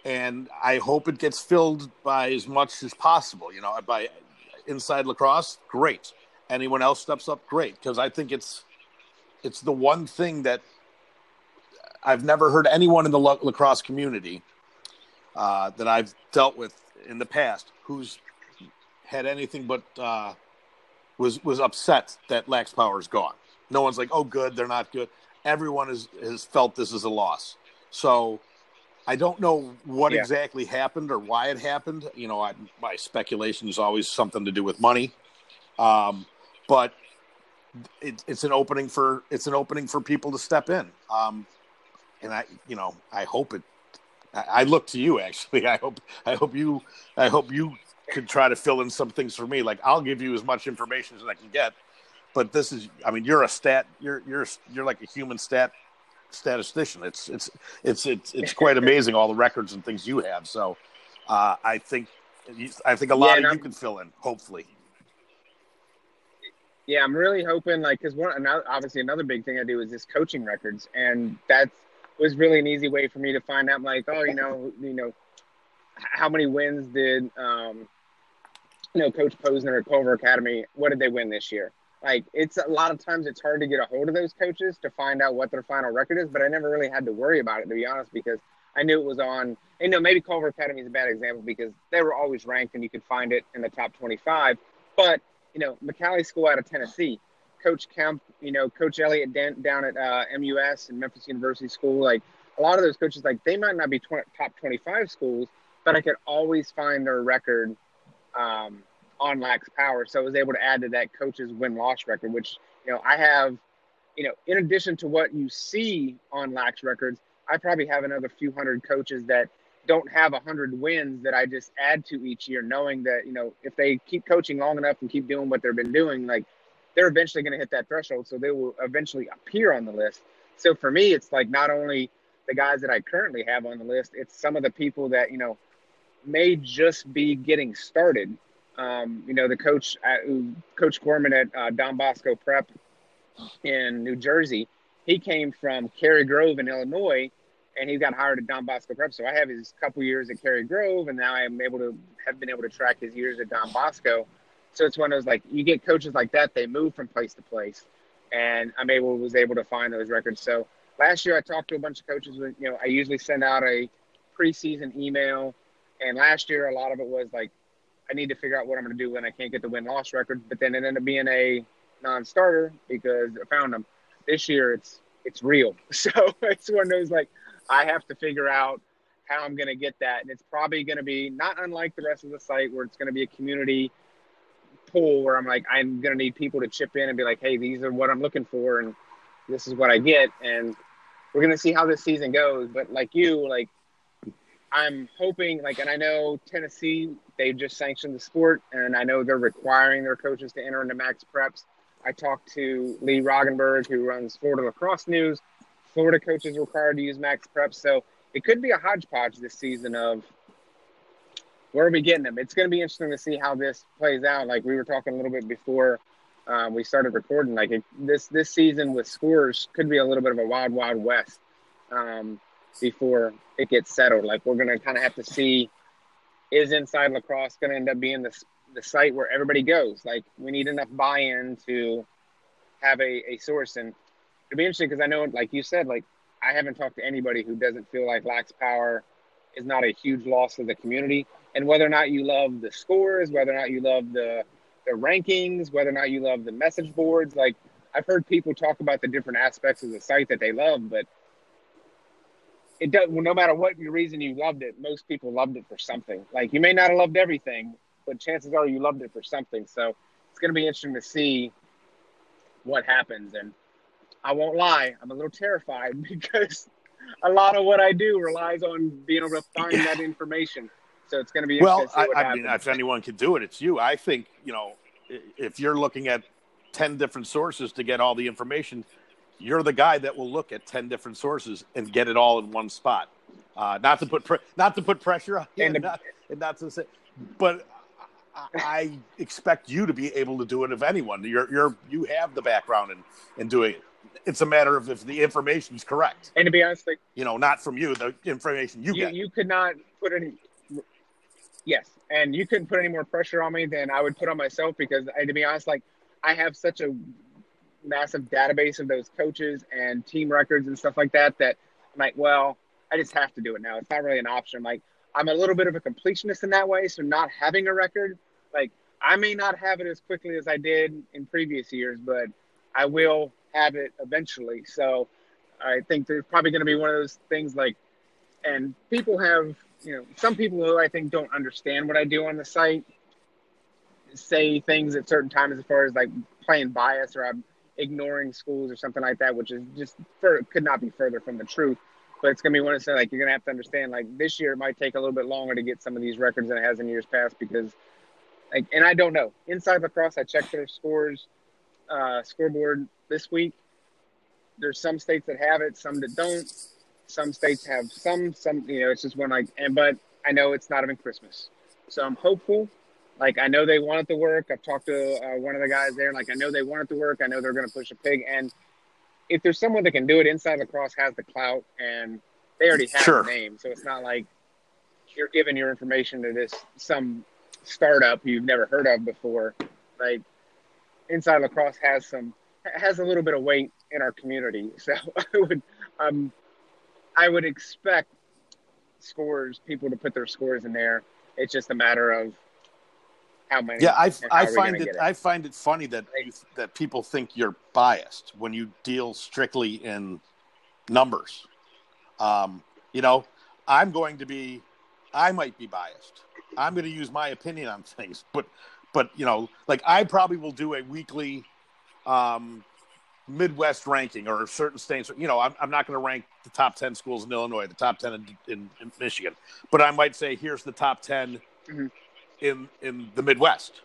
and i hope it gets filled by as much as possible you know by inside lacrosse great. Anyone else steps up great. Because i think it's it's the one thing that i've never heard anyone in the la- lacrosse community uh, that i've dealt with in the past who's had anything but uh, was was upset that lax power is gone no one's like oh good they're not good everyone has has felt this is a loss so I don't know what Yeah. exactly happened or why it happened. You know, I, my speculation is always something to do with money, um, but it, it's an opening for it's an opening for people to step in. Um, and I, you know, I hope it. I, I look to you actually. I hope I hope you I hope you could try to fill in some things for me. Like I'll give you as much information as I can get, but this is, I mean, you're a stat, you're you're you're like a human stat statistician. It's it's it's it's it's quite amazing all the records and things you have. So uh, I think I think a lot yeah, of you can fill in. Hopefully. Yeah, I'm really hoping like because one obviously another big thing I do is this coaching records, and that was really an easy way for me to find out like oh you know you know how many wins did um, you know Coach Posner at Culver Academy? What did they win this year? Like it's a lot of times it's hard to get a hold of those coaches to find out what their final record is, but I never really had to worry about it to be honest because I knew it was on. You know, maybe Culver Academy is a bad example because they were always ranked and you could find it in the top 25. But you know, McCallie School out of Tennessee, Coach Kemp, you know, Coach Elliott down at uh, MUS and Memphis University School, like a lot of those coaches, like they might not be tw- top 25 schools, but I could always find their record um, on Lax Power. So I was able to add to that coach's win loss record, which, you know, I have, you know, in addition to what you see on Lax records, I probably have another few hundred coaches that don't have a hundred wins that I just add to each year, knowing that, you know, if they keep coaching long enough and keep doing what they've been doing, like they're eventually going to hit that threshold. So they will eventually appear on the list. So for me, it's like not only the guys that I currently have on the list, it's some of the people that, you know, may just be getting started. Um, you know, the coach, at, Coach Gorman at uh, Don Bosco Prep in New Jersey, he came from Cary Grove in Illinois, and he got hired at Don Bosco Prep. So I have his couple years at Cary Grove, and now I am able to have been able to track his years at Don Bosco. So it's one of those like you get coaches like that, they move from place to place, and I'm able was able to find those records. So last year I talked to a bunch of coaches. You know, I usually send out a preseason email and last year, a lot of it was like, I need to figure out what I'm going to do when I can't get the win loss record. But then it ended up being a non starter because I found them. This year, it's it's real. So it's one of those like, I have to figure out how I'm going to get that. And it's probably going to be not unlike the rest of the site where it's going to be a community pool where I'm like, I'm going to need people to chip in and be like, hey, these are what I'm looking for. And this is what I get. And we're going to see how this season goes. But like you, like, I'm hoping, like, and I know Tennessee, they just sanctioned the sport, and I know they're requiring their coaches to enter into MaxPreps. I talked to Lee Roggenberg, who runs Florida Lacrosse News. Florida coaches required to use MaxPreps, so it could be a hodgepodge this season of where are we getting them. It's going to be interesting to see how this plays out. Like we were talking a little bit before um, we started recording, like it, this this season with scores could be a little bit of a wild, wild west. Um, before it gets settled. Like we're gonna kind of have to see is inside lacrosse going to end up being the the site where everybody goes. Like we need enough buy-in to have a, a source, and it'll be interesting because I know, like you said, like I haven't talked to anybody who doesn't feel like Lax Power is not a huge loss to the community. And whether or not you love the scores, whether or not you love the the rankings, whether or not you love the message boards, like I've heard people talk about the different aspects of the site that they love, but it does well, no matter what your reason you loved it most people loved it for something. Like you may not have loved everything but chances are you loved it for something. So it's going to be interesting to see what happens. And i won't lie i'm a little terrified because a lot of what i do relies on being able to find that information so it's going to be well I, I mean if anyone can do it it's you i think you know if you're looking at 10 different sources to get all the information you're the guy that will look at 10 different sources and get it all in one spot. Uh, not to put pre- not to put pressure on you, and, not, and not to say, but I expect you to be able to do it. If anyone, you're you're you have the background in in doing it. It's a matter of if the information is correct. And to be honest, like, you know, not from you, the information you, you get. You could not put any. Yes, and you couldn't put any more pressure on me than I would put on myself because, to be honest, like I have such a massive database of those coaches and team records and stuff like that that I'm like, well, I just have to do it now. It's not really an option. Like, I'm a little bit of a completionist in that way. So not having a record, like I may not have it as quickly as I did in previous years, but I will have it eventually. So I think there's probably going to be one of those things like, and people have, you know, some people who I think don't understand what I do on the site say things at certain times as far as like playing bias or I'm ignoring schools or something like that, which is just for, could not be further from the truth. But it's gonna be one of like you're gonna have to understand like this year it might take a little bit longer to get some of these records than it has in years past because Like, and I don't know. Inside lacrosse, I checked their scores, uh, scoreboard this week. There's some states that have it, some that don't. Some states have some, some, you know, it's just one like, and but I know it's not even Christmas, so I'm hopeful. Like I know they want it to work. I've talked to uh, one of the guys there. Like I know they want it to work. I know they're going to push a pig. And if there's someone that can do it, inside lacrosse has the clout, and they already have Sure. the name, so it's not like you're giving your information to this some startup you've never heard of before. Like inside lacrosse has some has a little bit of weight in our community, so I would um I would expect scores people to put their scores in there. It's just a matter of how many. Yeah, I, I find gonna it, I find it funny that you, that people think you're biased when you deal strictly in numbers. Um, you know, I'm going to be, I might be biased. I'm going to use my opinion on things, but but you know, like I probably will do a weekly um, Midwest ranking or certain states. You know, I'm, I'm not going to rank the top ten schools in Illinois, the top ten in, in, in Michigan, but I might say here's the top 10 Mhm. in in the Midwest,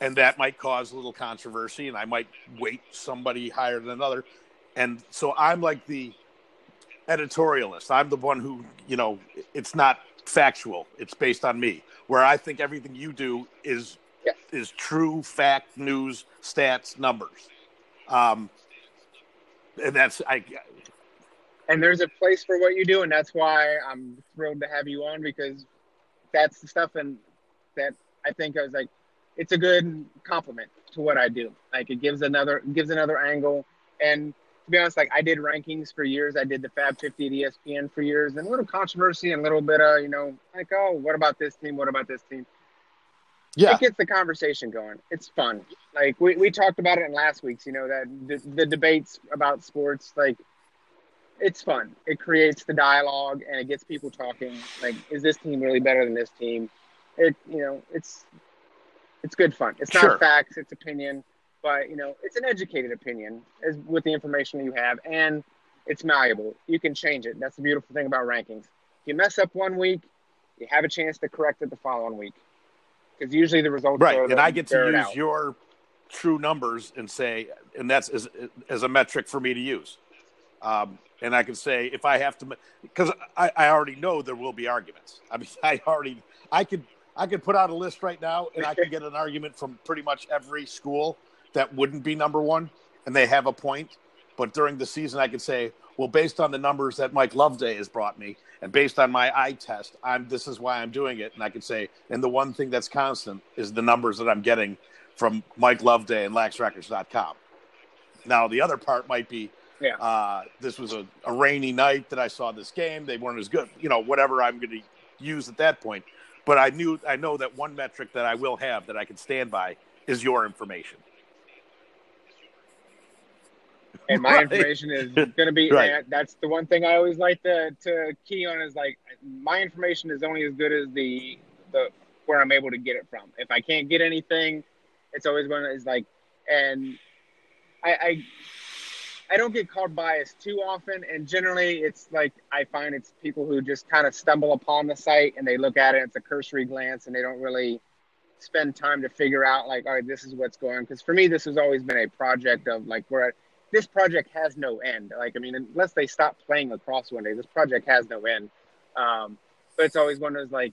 and that might cause a little controversy, and I might weight somebody higher than another, and so I'm like the editorialist. I'm the one who you know it's not factual; it's based on me. Where I think everything you do is Yes. is true fact, news, stats, numbers. Um, and that's I. and there's a place for what you do, and that's why I'm thrilled to have you on because that's the stuff and that I think I was like, it's a good compliment to what I do. Like it gives another gives another angle. And to be honest, like I did rankings for years. I did the Fab 50 at ESPN for years, and a little controversy and a little bit of you know like oh what about this team? What about this team? Yeah, it gets the conversation going. It's fun. Like we, we talked about it in last week's, you know, that the, the debates about sports, like it's fun. It creates the dialogue and it gets people talking. Like, is this team really better than this team? It, you know, it's it's good fun. It's not Sure. facts, it's opinion, but you know, it's an educated opinion as with the information you have, and it's malleable. You can change it. That's the beautiful thing about rankings. If you mess up one week, you have a chance to correct it the following week. Because usually the results right. And I get to use your true numbers and say, and that's as, as a metric for me to use. Um, and I can say if I have to, because I, I already know there will be arguments. I mean, I already, I could, I could put out a list right now, and I could get an argument from pretty much every school that wouldn't be number one, and they have a point. But during the season, I could say, well, based on the numbers that Mike Loveday has brought me, and based on my eye test, I'm this is why I'm doing it. And I can say, and the one thing that's constant is the numbers that I'm getting from Mike Loveday and LaxRecords.com. Now, the other part might be, Yeah. uh, this was a, a rainy night that I saw this game. They weren't as good, you know, whatever I'm going to use at that point. But I knew, I know that one metric that I will have that I can stand by is your information. And my Right. information is going to be Right. and that's the one thing i always like to, to key on is like my information is only as good as the the where i'm able to get it from if i can't get anything it's always going to is like and I, I i don't get called biased too often and generally it's like i find it's people who just kind of stumble upon the site and they look at it it's a cursory glance and they don't really spend time to figure out like all right this is what's going because for me this has always been a project of like where this project has no end. Like i mean unless they stop playing lacrosse one day this project has no end. Um, but it's always one of those like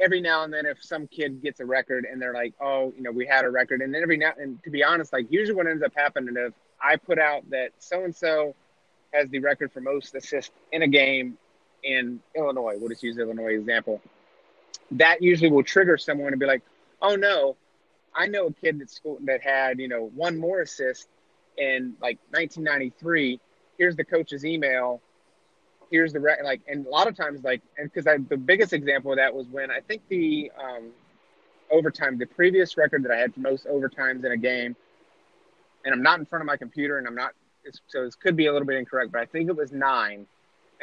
every now and then if some kid gets a record and they're like oh you know we had a record. And then every now and to be honest like usually what ends up happening is i put out that so and so has the record for most assists in a game in illinois. We'll just use illinois example. That usually will trigger someone to be like, "Oh no, I know a kid that school that had you know one more assist in like 1993. Here's the coach's email. Here's the re-, like." And a lot of times, like, and because I the biggest example of that was when I think the um, overtime, the previous record that I had for most overtimes in a game, and I'm not in front of my computer, and I'm not, it's, so this could be a little bit incorrect, but I think it was nine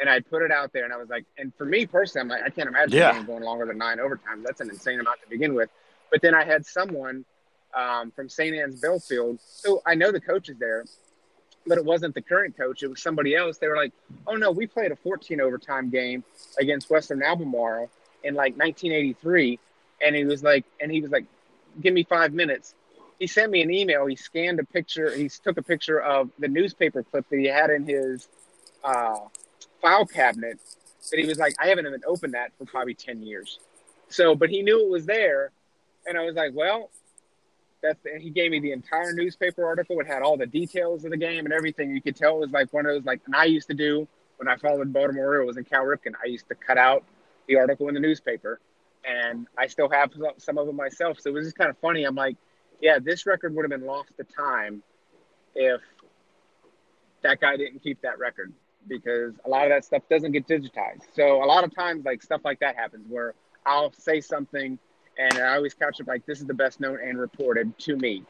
and I put it out there, and I was like, and for me personally, I'm like, I can't imagine Yeah. going longer than nine overtimes. That's an insane amount to begin with. But then I had someone um, from St. Anne's Belfield, so I know the coach is there, but it wasn't the current coach; it was somebody else. They were like, "Oh no, we played a 14 overtime game against Western Albemarle in like 1983." and he was like, and he was like, "Give me five minutes." He sent me an email. He scanned a picture. He took a picture of the newspaper clip that he had in his uh, file cabinet. That he was like, "I haven't even opened that for probably ten years." So, but he knew it was there, and I was like, "Well." He gave me the entire newspaper article. It had all the details of the game and everything. You could tell it was like one of those like, and I used to do when I followed Baltimore Orioles and Cal Ripken. I used to cut out the article in the newspaper, and I still have some of it myself. So it was just kind of funny. I'm like, yeah, this record would have been lost to time if that guy didn't keep that record because a lot of that stuff doesn't get digitized. So a lot of times, like stuff like that happens where I'll say something and I always couch it like this is the best known and reported to me.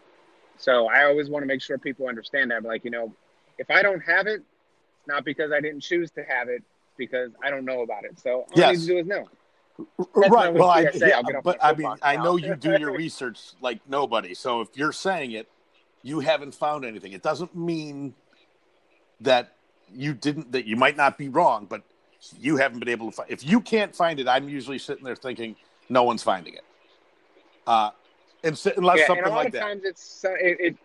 So I always want to make sure people understand that. Like, you know, if I don't have it, it's not because I didn't choose to have it, because I don't know about it. So all yes. I need to do is know. That's right. Well, I, yeah, but I mean, I know you do your research like nobody. So if you're saying it, you haven't found anything. It doesn't mean that you didn't that you might not be wrong, but you haven't been able to find. If you can't find it, I'm usually sitting there thinking no one's finding it. Uh, and unless yeah, something and a lot like of that. times it's it, it,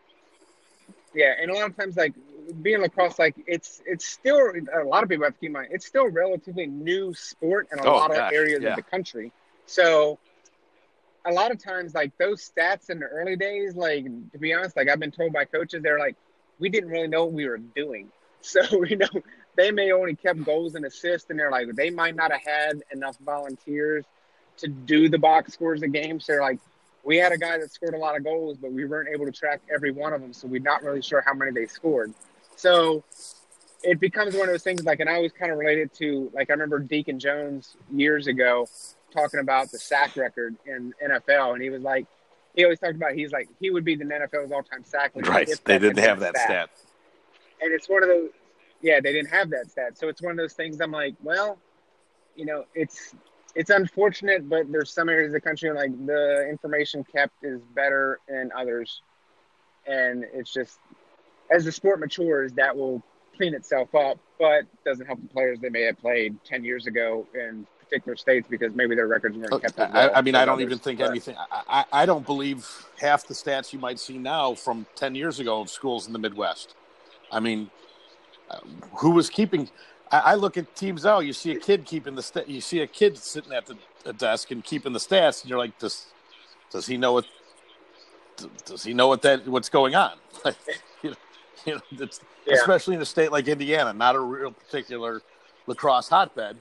yeah, and a lot of times like being lacrosse, like it's it's still a lot of people have to keep in mind it's still a relatively new sport in a oh, lot gosh, of areas yeah. of the country. So a lot of times, like those stats in the early days, like to be honest, like I've been told by coaches, they're like, we didn't really know what we were doing. So you know, they may only kept goals and assists, and they're like, they might not have had enough volunteers to do the box scores of games. So they're like, we had a guy that scored a lot of goals, but we weren't able to track every one of them, so we're not really sure how many they scored. So it becomes one of those things like, and I always kind of related to like I remember Deacon Jones years ago talking about the sack record in NFL, and he was like, he always talked about he's like he would be the NFL's all-time sack leader. Right, they didn't have that stat. stat. And it's one of those, yeah, they didn't have that stat. So it's one of those things. I'm like, well, you know, it's it's unfortunate, but there's some areas of the country like the information kept is better in others, and it's just as the sport matures, that will clean itself up, but doesn't help the players they may have played 10 years ago in particular states because maybe their records weren't kept well I, I, mean, I don't even think but, anything. I, I don't believe half the stats you might see now from 10 years ago of schools in the Midwest. I mean, uh, who was keeping? I, I, look at teams now. You see a kid keeping the st- you see a kid sitting at the desk and keeping the stats, and you're like, does does he know what? Does he know what that what's going on? you know, you know, yeah. especially in a state like Indiana, not a real particular lacrosse hotbed,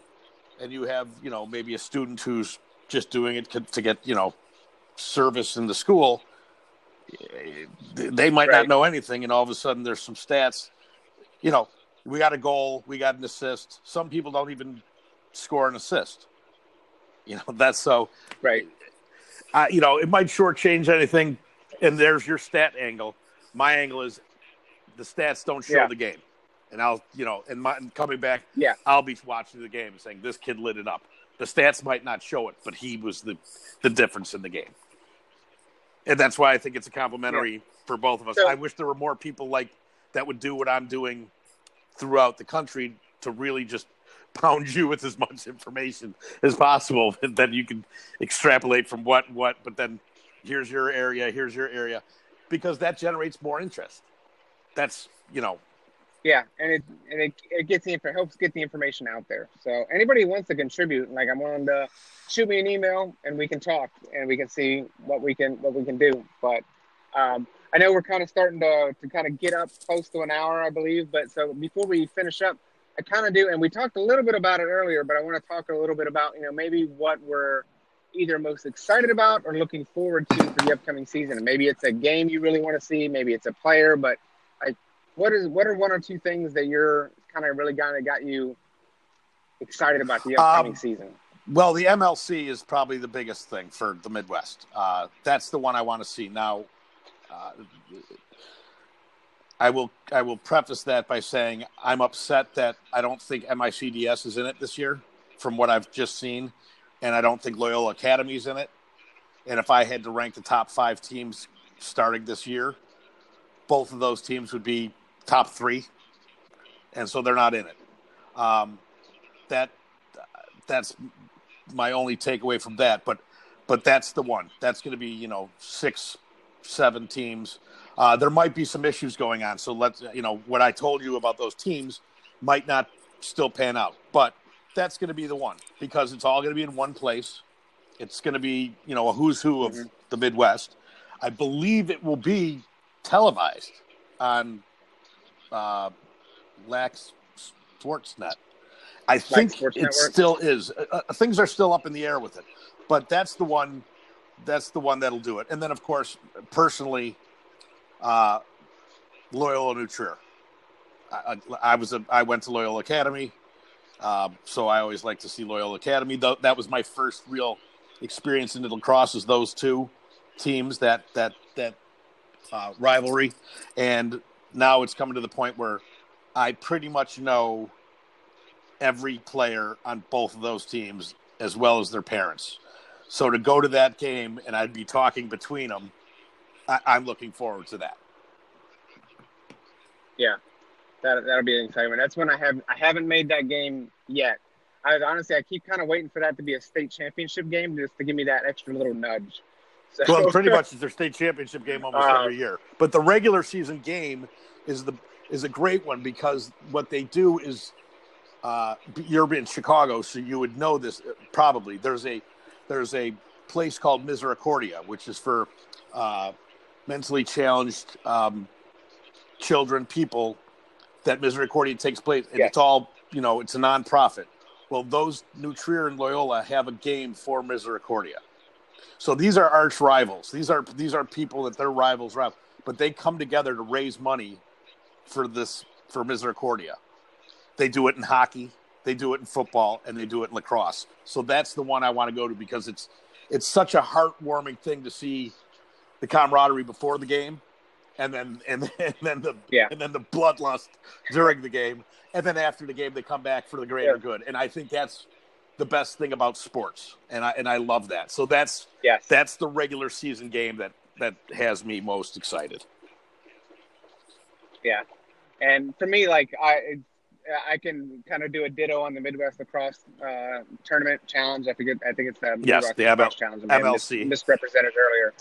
and you have you know maybe a student who's just doing it to get you know service in the school. They might right. not know anything, and all of a sudden there's some stats. You know, we got a goal, we got an assist. Some people don't even score an assist. You know, that's so right. Uh, you know, it might shortchange anything, and there's your stat angle. My angle is the stats don't show yeah. the game, and I'll you know, and my, coming back, yeah, I'll be watching the game and saying this kid lit it up. The stats might not show it, but he was the the difference in the game, and that's why I think it's a complimentary yeah. for both of us. So, I wish there were more people like that would do what I'm doing throughout the country to really just pound you with as much information as possible, and then you can extrapolate from what what. But then here's your area, here's your area, because that generates more interest. That's you know. Yeah and it and it, it gets the it helps get the information out there. So anybody wants to contribute like i'm willing to shoot me an email and we can talk and we can see what we can what we can do. But um, i know we're kind of starting to to kind of get up close to an hour i believe but so before we finish up i kind of do and we talked a little bit about it earlier but i want to talk a little bit about you know maybe what we're either most excited about or looking forward to for the upcoming season and maybe it's a game you really want to see maybe it's a player but like what is what are one or two things that you're kind of really kind of got you excited about the upcoming um, season? Well, the MLC is probably the biggest thing for the Midwest. Uh, that's the one I want to see. Now, I will I will preface that by saying I'm upset that I don't think MICDS is in it this year, from what I've just seen, and I don't think Loyola Academy is in it. And if I had to rank the top five teams starting this year, both of those teams would be top three, and so they're not in it. Um, that that's my only takeaway from that. But but that's the one. That's going to be you know six, seven teams. Uh, there might be some issues going on, so let's you know what I told you about those teams might not still pan out, but that's going to be the one because it's all going to be in one place. It's going to be you know a who's who of mm-hmm. the Midwest. I believe it will be televised on uh, Lax Sportsnet. I think Sports it Network. still is. Uh, uh, things are still up in the air with it, but that's the one. That's the one that'll do it. And then, of course, personally, uh, Loyola New. I, I, was a, I went to Loyola Academy, um, so I always like to see Loyola Academy. Though that was my first real experience in lacrosse. Is those two teams that that that uh, rivalry, and now it's coming to the point where I pretty much know every player on both of those teams as well as their parents. So to go to that game and I'd be talking between them, I, am looking forward to that. Yeah, that that'll be an excitement. That's when I have I haven't made that game yet. I honestly I keep kind of waiting for that to be a state championship game just to give me that extra little nudge. So, well, pretty much it's their state championship game almost uh, every year. But the regular season game is the is a great one because what they do is uh, you're in Chicago, so you would know this probably. There's a there's a place called Misericordia, which is for uh, mentally challenged um, children, people. That Misericordia takes place, and yes. it's all you know. It's a nonprofit. Well, those New Trier and Loyola have a game for Misericordia. So these are arch rivals. These are these are people that their rivals rival, but they come together to raise money for this for Misericordia. They do it in hockey, they do it in football, and they do it in lacrosse. So that's the one I want to go to because it's it's such a heartwarming thing to see the camaraderie before the game, and then and, and then the yeah. and then the bloodlust during the game, and then after the game they come back for the greater yeah. good. And I think that's the best thing about sports, and I and I love that. So that's yes. that's the regular season game that that has me most excited. Yeah, and for me, like I, I can kind of do a ditto on the Midwest Lacrosse uh, Tournament Challenge. I forget. I think it's the yes, Midwest the ML- Challenge. MLC mis- misrepresented earlier.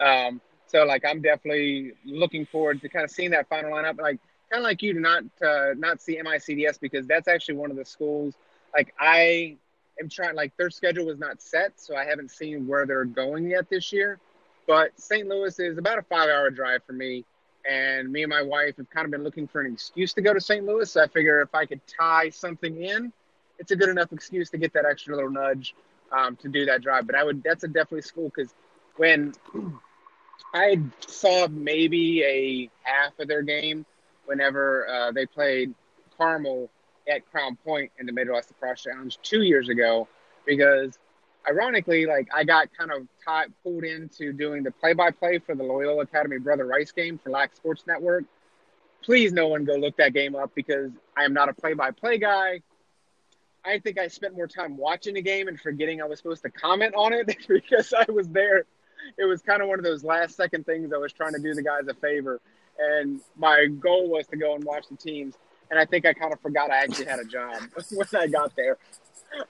Um, so like I'm definitely looking forward to kind of seeing that final lineup. Like kind of like you to not uh, not see MICDS because that's actually one of the schools. Like I am trying. Like their schedule was not set, so I haven't seen where they're going yet this year. But St. Louis is about a five-hour drive for me and me and my wife have kind of been looking for an excuse to go to St. Louis. So I figure if I could tie something in, it's a good enough excuse to get that extra little nudge um, to do that drive. But I would that's a definitely school because when I saw maybe a half of their game whenever uh, they played Carmel at Crown Point in the Midwest Lacrosse Challenge two years ago, because ironically, like I got kind of tied, pulled into doing the play-by-play for the Loyola Academy Brother Rice game for Lax Sports Network. Please, no one go look that game up because I am not a play-by-play guy. I think I spent more time watching the game and forgetting I was supposed to comment on it because I was there. It was kind of one of those last-second things I was trying to do the guys a favor, and my goal was to go and watch the teams. And I think I kind of forgot I actually had a job when I got there.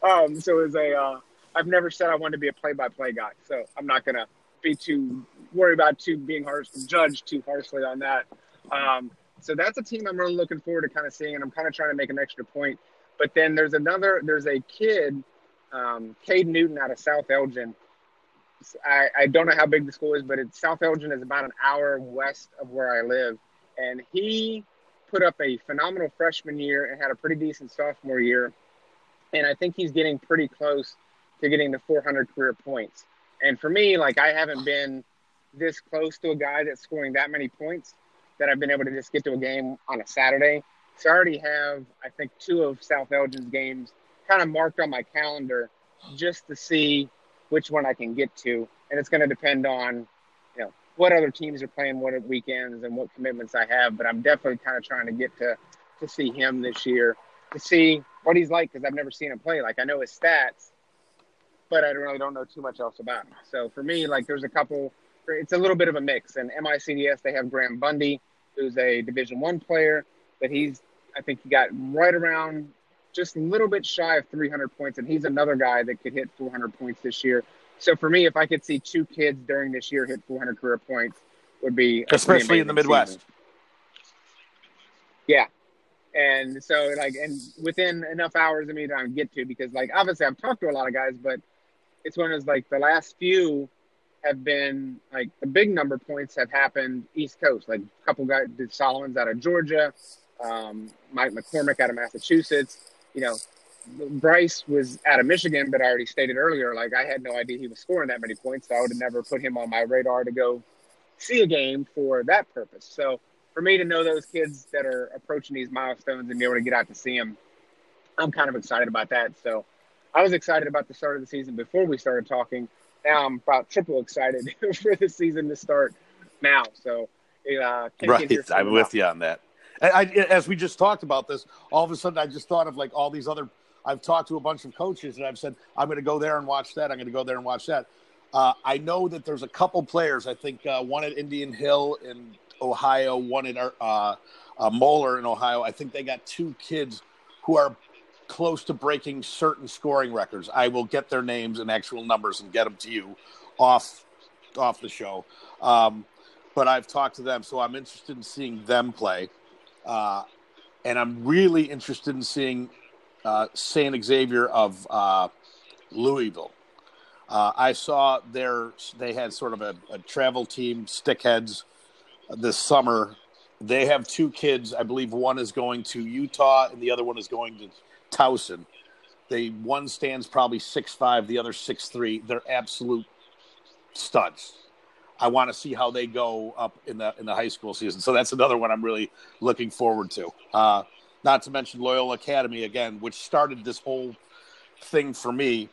Um, so it was a uh, I've never said I wanted to be a play-by-play guy, so I'm not gonna be too worried about too being harsh, judged too harshly on that. Um, so that's a team I'm really looking forward to kind of seeing, and I'm kind of trying to make an extra point. But then there's another, there's a kid, um, Cade Newton out of South Elgin. I, I don't know how big the school is, but it's South Elgin is about an hour west of where I live, and he put up a phenomenal freshman year and had a pretty decent sophomore year, and I think he's getting pretty close to getting to 400 career points. And for me, like I haven't been this close to a guy that's scoring that many points that I've been able to just get to a game on a Saturday. So I already have, I think, two of South Elgin's games kind of marked on my calendar just to see which one I can get to. And it's going to depend on, you know, what other teams are playing what weekends and what commitments I have. But I'm definitely kind of trying to get to to see him this year to see what he's like because I've never seen him play. Like I know his stats, but I really don't know too much else about him. So for me, like there's a couple. It's a little bit of a mix. And MICDS, they have Graham Bundy, who's a Division One player, but he's I think he got right around just a little bit shy of 300 points, and he's another guy that could hit 400 points this year. So for me, if I could see two kids during this year hit 400 career points, would be especially in the Midwest. Season. Yeah, and so like and within enough hours of me to get to because like obviously I've talked to a lot of guys, but it's one of those like the last few have been like the big number points have happened East Coast. Like a couple guys Solomon's out of Georgia, um, Mike McCormick out of Massachusetts. You know, Bryce was out of Michigan, but I already stated earlier, like I had no idea he was scoring that many points, so I would have never put him on my radar to go see a game for that purpose. So for me to know those kids that are approaching these milestones and be able to get out to see them, I'm kind of excited about that. So I was excited about the start of the season before we started talking. Now I'm about triple excited for the season to start now. So, uh, right, I'm with you on that. I, as we just talked about this, all of a sudden I just thought of like all these other. I've talked to a bunch of coaches and I've said I'm going to go there and watch that. I'm going to go there and watch that. Uh, I know that there's a couple players. I think uh, one at Indian Hill in Ohio, one at uh, uh, Moeller in Ohio. I think they got two kids who are close to breaking certain scoring records. I will get their names and actual numbers and get them to you off off the show. Um, but I've talked to them, so I'm interested in seeing them play, uh, and I'm really interested in seeing uh, Saint Xavier of uh, Louisville. Uh, I saw their they had sort of a, a travel team, Stickheads, this summer. They have two kids. I believe one is going to Utah and the other one is going to Towson. They one stands probably six five, the other six three. They're absolute studs. I want to see how they go up in the in the high school season. So that's another one I'm really looking forward to. Uh, not to mention Loyola Academy again, which started this whole thing for me.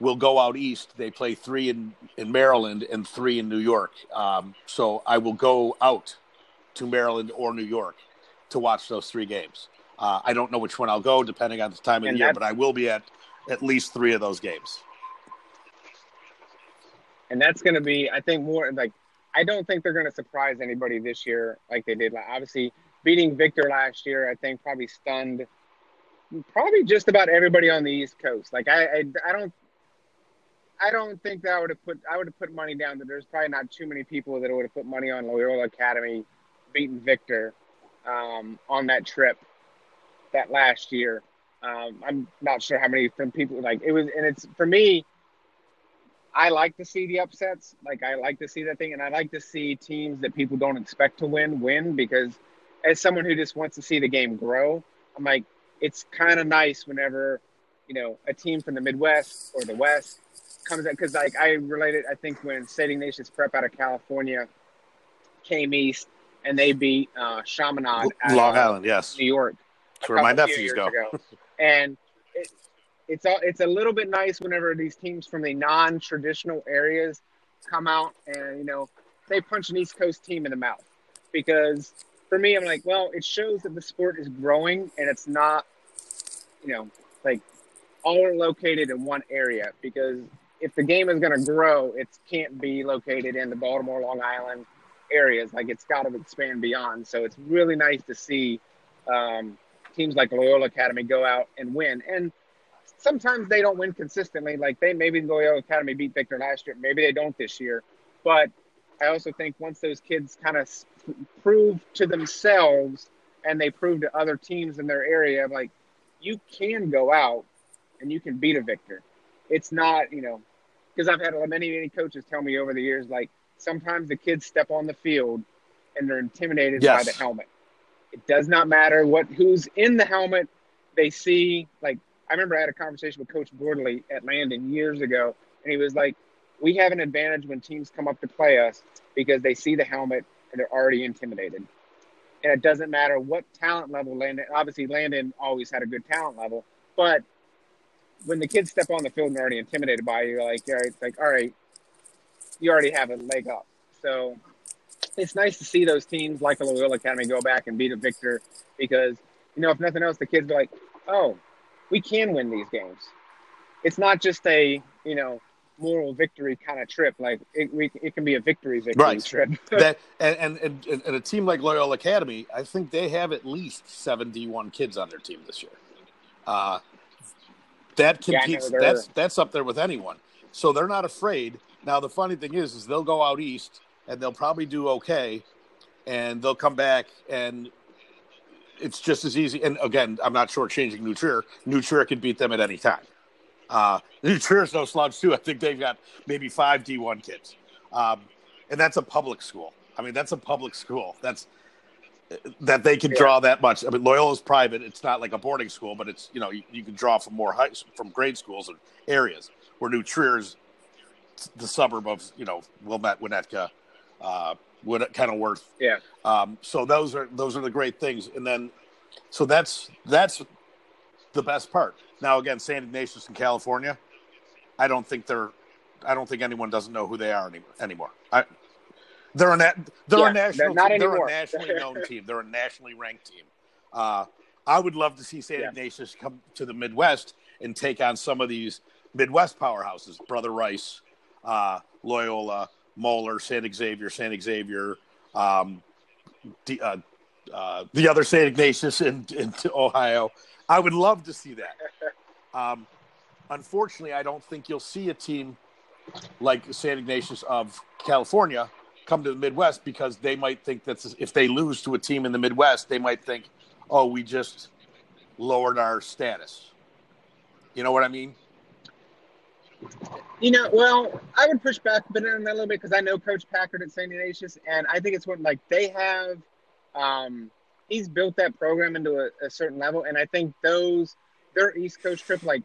Will go out east. They play three in in Maryland and three in New York. Um, so I will go out to Maryland or New York to watch those three games. Uh, I don't know which one I'll go depending on the time of and the year, but I will be at at least three of those games. And that's going to be, I think, more like I don't think they're going to surprise anybody this year like they did. Like, obviously, beating Victor last year, I think probably stunned probably just about everybody on the East Coast. Like I, I, I don't, I don't think that I would have put, I would have put money down that there's probably not too many people that would have put money on Loyola Academy beating Victor um, on that trip that last year. Um, I'm not sure how many from people like it was, and it's for me. I like to see the upsets. Like I like to see that thing, and I like to see teams that people don't expect to win win because, as someone who just wants to see the game grow, I'm like, it's kind of nice whenever, you know, a team from the Midwest or the West comes out because like I related. I think when Saving Nations Prep out of California came east and they beat uh, Chaminade, Long Island, yes, New York. That's where my nephews go. and it, it's a, it's a little bit nice whenever these teams from the non-traditional areas come out and you know they punch an East Coast team in the mouth. Because for me I'm like well it shows that the sport is growing and it's not you know like all are located in one area. Because if the game is going to grow it can't be located in the Baltimore Long Island areas. Like it's got to expand beyond. So it's really nice to see um, teams like Loyola Academy go out and win. And sometimes they don't win consistently. Like they maybe Loyola Academy beat Victor last year, maybe they don't this year. But I also think once those kids kind of prove to themselves and they prove to other teams in their area, like you can go out and you can beat a Victor. It's not, you know, because I've had many, many coaches tell me over the years, like sometimes the kids step on the field and they're intimidated yes. by the helmet. It does not matter what who's in the helmet. They see like I remember I had a conversation with Coach Bordley at Landon years ago, and he was like, "We have an advantage when teams come up to play us because they see the helmet and they're already intimidated." And it doesn't matter what talent level Landon. Obviously, Landon always had a good talent level, but when the kids step on the field and already intimidated by you, like, it's like, all right, you already have a leg up. So it's nice to see those teams like the Loyola Academy go back and beat a Victor because you know if nothing else, the kids are like, oh, we can win these games. It's not just a you know moral victory kind of trip. Like it, we, it can be a victory victory right. trip. that and, and, and and a team like Loyola Academy, I think they have at least seventy one kids on their team this year. Uh, that competes. Yeah, that's that's up there with anyone. So they're not afraid. Now the funny thing is, is they'll go out east and they'll probably do okay, and they'll come back and it's just as easy. And again, I'm not shortchanging. New Trier can beat them at any time. Uh, Trier's no slouch too. I think they've got maybe five D1 kids, um, and that's a public school. I mean, that's a public school. That's that they can yeah. draw that much. I mean, Loyola's private; it's not like a boarding school, but it's you know you, you can draw from more high, from grade schools and areas. Where New Trier's the suburb of you know Wilmette, Winnetka, uh, worth? Yeah. Um, so those are those are the great things, and then so that's that's the best part. Now again, St. Ignatius in California, I don't think they're I don't think anyone doesn't know who they are any, anymore. I, they're a they're yeah, a national they're, they're a nationally known team. They're a nationally ranked team. Uh, I would love to see San Yeah. Ignatius come to the Midwest and take on some of these Midwest powerhouses, Brother Rice, uh, Loyola, Moeller, St. Xavier, St. Xavier, um, the, uh, uh, the other St. Ignatius in, in Ohio. I would love to see that. Um, unfortunately, I don't think you'll see a team like St. Ignatius of California come to the Midwest because they might think that if they lose to a team in the Midwest, they might think, oh, we just lowered our status. You know what I mean? You know, well, I would push back a bit on that a little bit because I know Coach Packard at St. Ignatius, and I think it's what like they have. Um, he's built that program into a, a certain level, and I think those their East Coast trip, like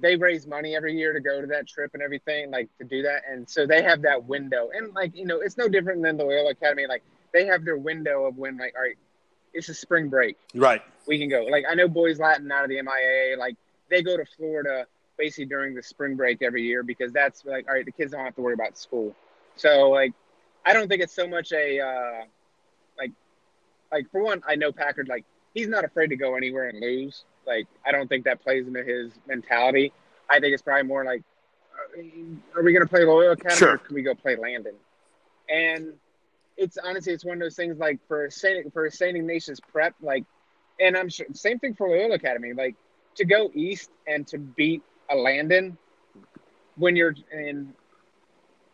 they raise money every year to go to that trip and everything, like to do that. And so they have that window. And like, you know, it's no different than the Loyola Academy. Like they have their window of when like, all right, it's a spring break. Right. We can go. Like I know boys Latin out of the MIA, like they go to Florida basically during the spring break every year because that's like, all right, the kids don't have to worry about school. So like, I don't think it's so much a, uh, like, like for one, I know Packard, like he's not afraid to go anywhere and lose. Like, I don't think that plays into his mentality. I think it's probably more like, are we going to play Loyola Academy sure. or can we go play Landon? And it's honestly, it's one of those things like for Saint for Saint Ignatius prep, like, and I'm sure same thing for Loyola Academy, like to go east and to beat a Landon when you're in.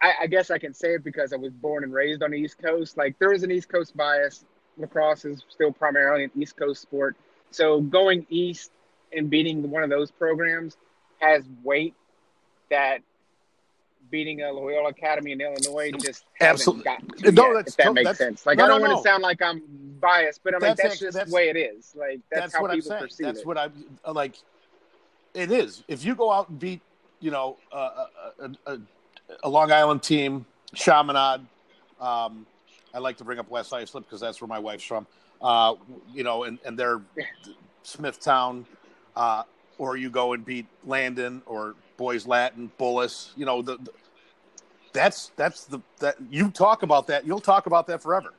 I, I guess I can say it because I was born and raised on the East Coast. Like there is an East Coast bias. Lacrosse is still primarily an East Coast sport. So going east and beating one of those programs has weight that beating a Loyola Academy in Illinois just absolutely no, yet, if that makes that's, sense. Like no, I don't no, want to sound like I'm biased, but I'm that's like that's just that's, the way it is. Like that's, that's how people I'm perceive That's it. what I'm uh, like. It is. If you go out and beat, you know, a, a, a Long Island team, Chaminade. Um, I like to bring up West Islip because that's where my wife's from uh, you know, and, and they're Smithtown, uh, or you go and beat Landon or Boys Latin, Bullis, you know, the, the, that's that's the that you talk about that you'll talk about that forever.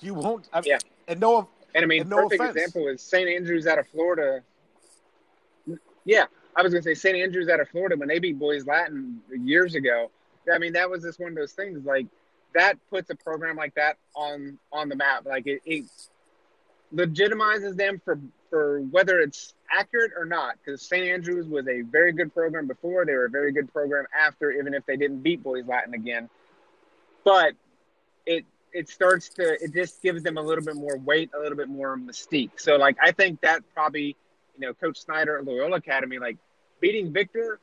You won't. I, yeah. And no. And I mean, and no perfect offense. example is St. Andrews out of Florida. Yeah, I was gonna say St. Andrews out of Florida when they beat Boys Latin years ago. I mean, that was just one of those things. Like that puts a program like that on on the map. Like it, it legitimizes them for for whether it's accurate or not. Because St. Andrews was a very good program before; they were a very good program after, even if they didn't beat Boys Latin again. But it it starts to it just gives them a little bit more weight, a little bit more mystique. So like I think that probably you know Coach Snyder at Loyola Academy like beating Victor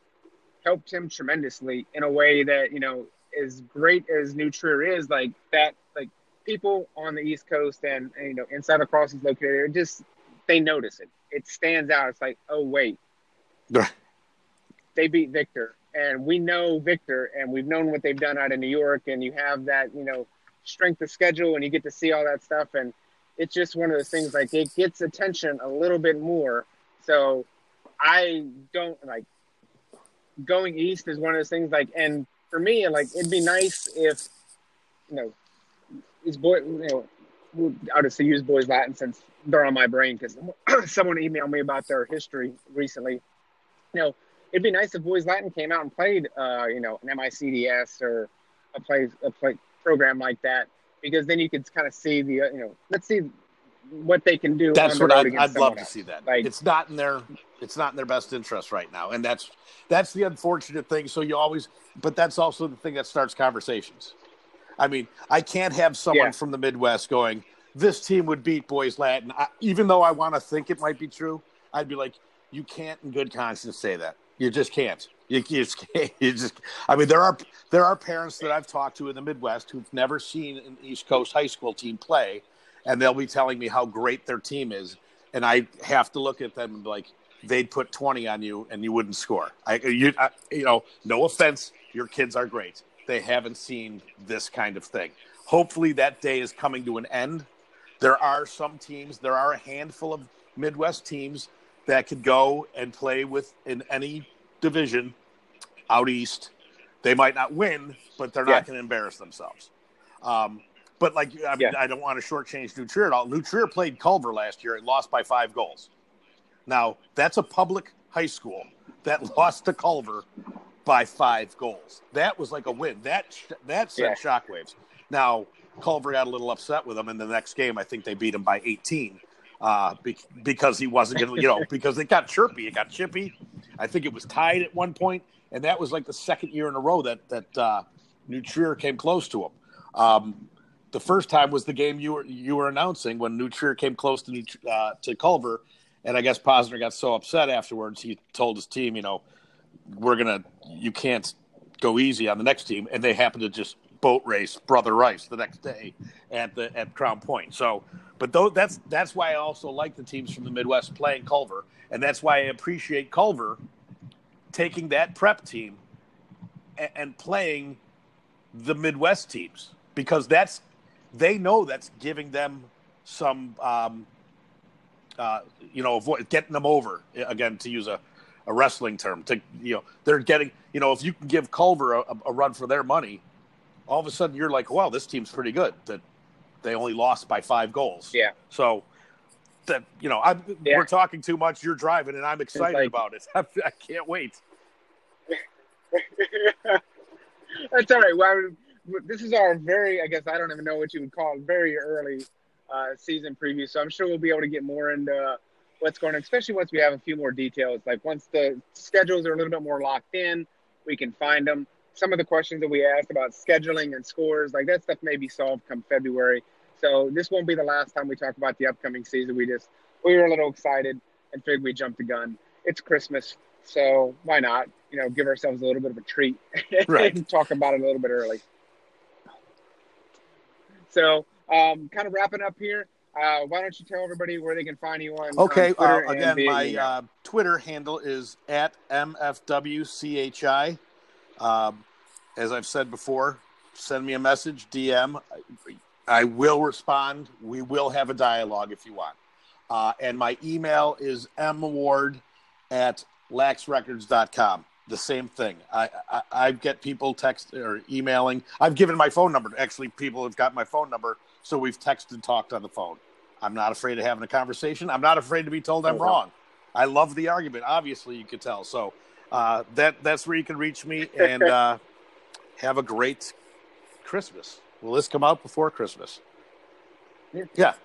helped him tremendously in a way that you know as great as New Trier is, like that, like people on the East Coast and, and you know inside Lacrosse is located, just they notice it. It stands out. It's like, oh wait, they beat Victor, and we know Victor, and we've known what they've done out of New York, and you have that, you know, strength of schedule, and you get to see all that stuff, and it's just one of those things like it gets attention a little bit more. So I don't like going east is one of those things like and for me, like it'd be nice if, you know, these boy, you know, I'll just use boys Latin since they're on my brain because someone emailed me about their history recently. You know, it'd be nice if boys Latin came out and played, uh, you know, an MICDS or a play a play program like that because then you could kind of see the, uh, you know, let's see what they can do. That's what I'd, I'd love to else. see. That Like- it's not in their it's not in their best interest right now, and that's that's the unfortunate thing. So you always, but that's also the thing that starts conversations. I mean, I can't have someone Yeah. from the Midwest going, "This team would beat Boys Latin," I, even though I want to think it might be true. I'd be like, "You can't, in good conscience, say that. You just can't. You, you just can't. You just. I mean, there are there are parents that I've talked to in the Midwest who've never seen an East Coast high school team play, and they'll be telling me how great their team is, and I have to look at them and be like, they'd put twenty on you and you wouldn't score. I, you, I, you know, no offense, your kids are great. They haven't seen this kind of thing. Hopefully, that day is coming to an end. There are some teams, there are a handful of Midwest teams that could go and play with in any division out east. They might not win, but they're Yeah. not going to embarrass themselves. Um, but like, I, mean, Yeah. I don't want to shortchange New Trier at all. New played Culver last year and lost by five goals. Now that's a public high school that lost to Culver by five goals. That was like a win. That that sent shockwaves. Now Culver got a little upset with them in the next game. I think they beat him by 18 uh, be- because he wasn't going to, you know, because it got chirpy, it got chippy. I think it was tied at one point, and that was like the second year in a row that that uh, New Trier came close to him. Um, the first time was the game you were you were announcing when New Trier came close to uh, to Culver, and I guess Posner got so upset afterwards he told his team, you know, we're gonna you can't go easy on the next team, and they happened to just boat race Brother Rice the next day at the at Crown Point. So, but though that's that's why I also like the teams from the Midwest playing Culver, and that's why I appreciate Culver taking that prep team and, and playing the Midwest teams. Because that's they know that's giving them some um, uh, you know avoid, getting them over again to use a, a wrestling term to you know they're getting you know if you can give Culver a, a run for their money all of a sudden you're like wow this team's pretty good that they only lost by five goals Yeah. so that you know I'm, Yeah. we're talking too much you're driving and I'm excited like- about it I, I can't wait That's all right. Well, this is our very, I guess I don't even know what you would call it, very early uh, season preview. So I'm sure we'll be able to get more into what's going on, especially once we have a few more details. Like once the schedules are a little bit more locked in, we can find them. Some of the questions that we asked about scheduling and scores, like that stuff may be solved come February. So this won't be the last time we talk about the upcoming season. We just, we were a little excited and figured we jumped the gun. It's Christmas. So why not, you know, give ourselves a little bit of a treat Right. and talk about it a little bit early. So, um, kind of wrapping up here. Uh, why don't you tell everybody where they can find you on? Okay. on Uh, again, my uh, Twitter handle is at mfwchi. Um, as I've said before, send me a message, DM. I, I will respond. We will have a dialogue if you want. Uh, and my email is mward at laxrecords.com. The same thing. I, I I get people text or emailing. I've given my phone number. Actually, people have got my phone number, so we've texted and talked on the phone. I'm not afraid of having a conversation. I'm not afraid to be told I'm Oh, wrong. I love the argument. Obviously, you could tell. So uh, that that's where you can reach me and uh, have a great Christmas. Will this come out before Christmas? Yeah.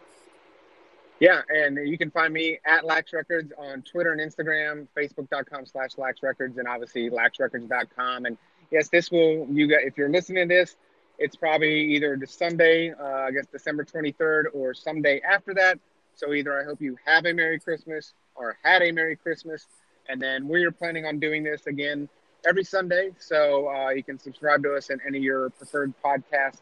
Yeah. And you can find me at Lax Records on Twitter and Instagram, Facebook.com slash Lax Records, and obviously LaxRecords.com. And yes, this will you got if you're listening to this, it's probably either the Sunday, uh, I guess December 23rd, or someday after that. So either I hope you have a Merry Christmas or had a Merry Christmas, and then we are planning on doing this again every Sunday. So uh, you can subscribe to us in any of your preferred podcast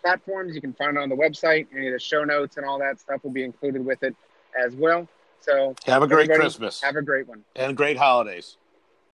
platforms. You can find it on the website. Any of the show notes and all that stuff will be included with it as well. So Have a great Christmas Have a great one. and great holidays.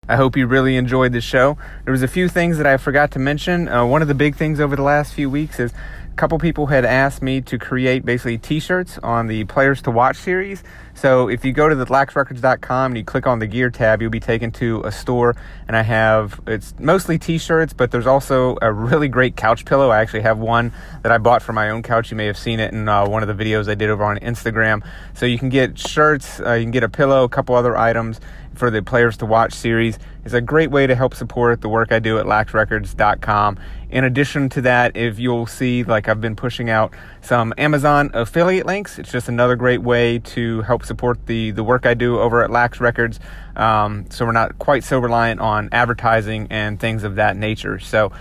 I hope you really enjoyed the show. There was a few things that I forgot to mention. Uh, one of the big things over the last few weeks is couple people had asked me to create basically t-shirts on the Players to Watch series. So if you go to the laxrecords.com and you click on the gear tab, you'll be taken to a store and I have it's mostly t-shirts, but there's also a really great couch pillow. I actually have one that I bought for my own couch. You may have seen it in uh, one of the videos I did over on Instagram. So you can get shirts, uh, you can get a pillow, a couple other items for the Players to Watch series. is a great way to help support the work I do at laxrecords.com. In addition to that, if you'll see, like I've been pushing out some Amazon affiliate links, it's just another great way to help support the, the work I do over at Lax Records. Um, so we're not quite so reliant on advertising and things of that nature. So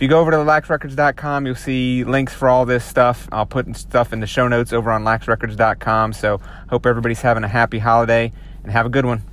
if you go over to laxrecords.com, you'll see links for all this stuff. I'll put stuff in the show notes over on laxrecords.com. So hope everybody's having a happy holiday and have a good one.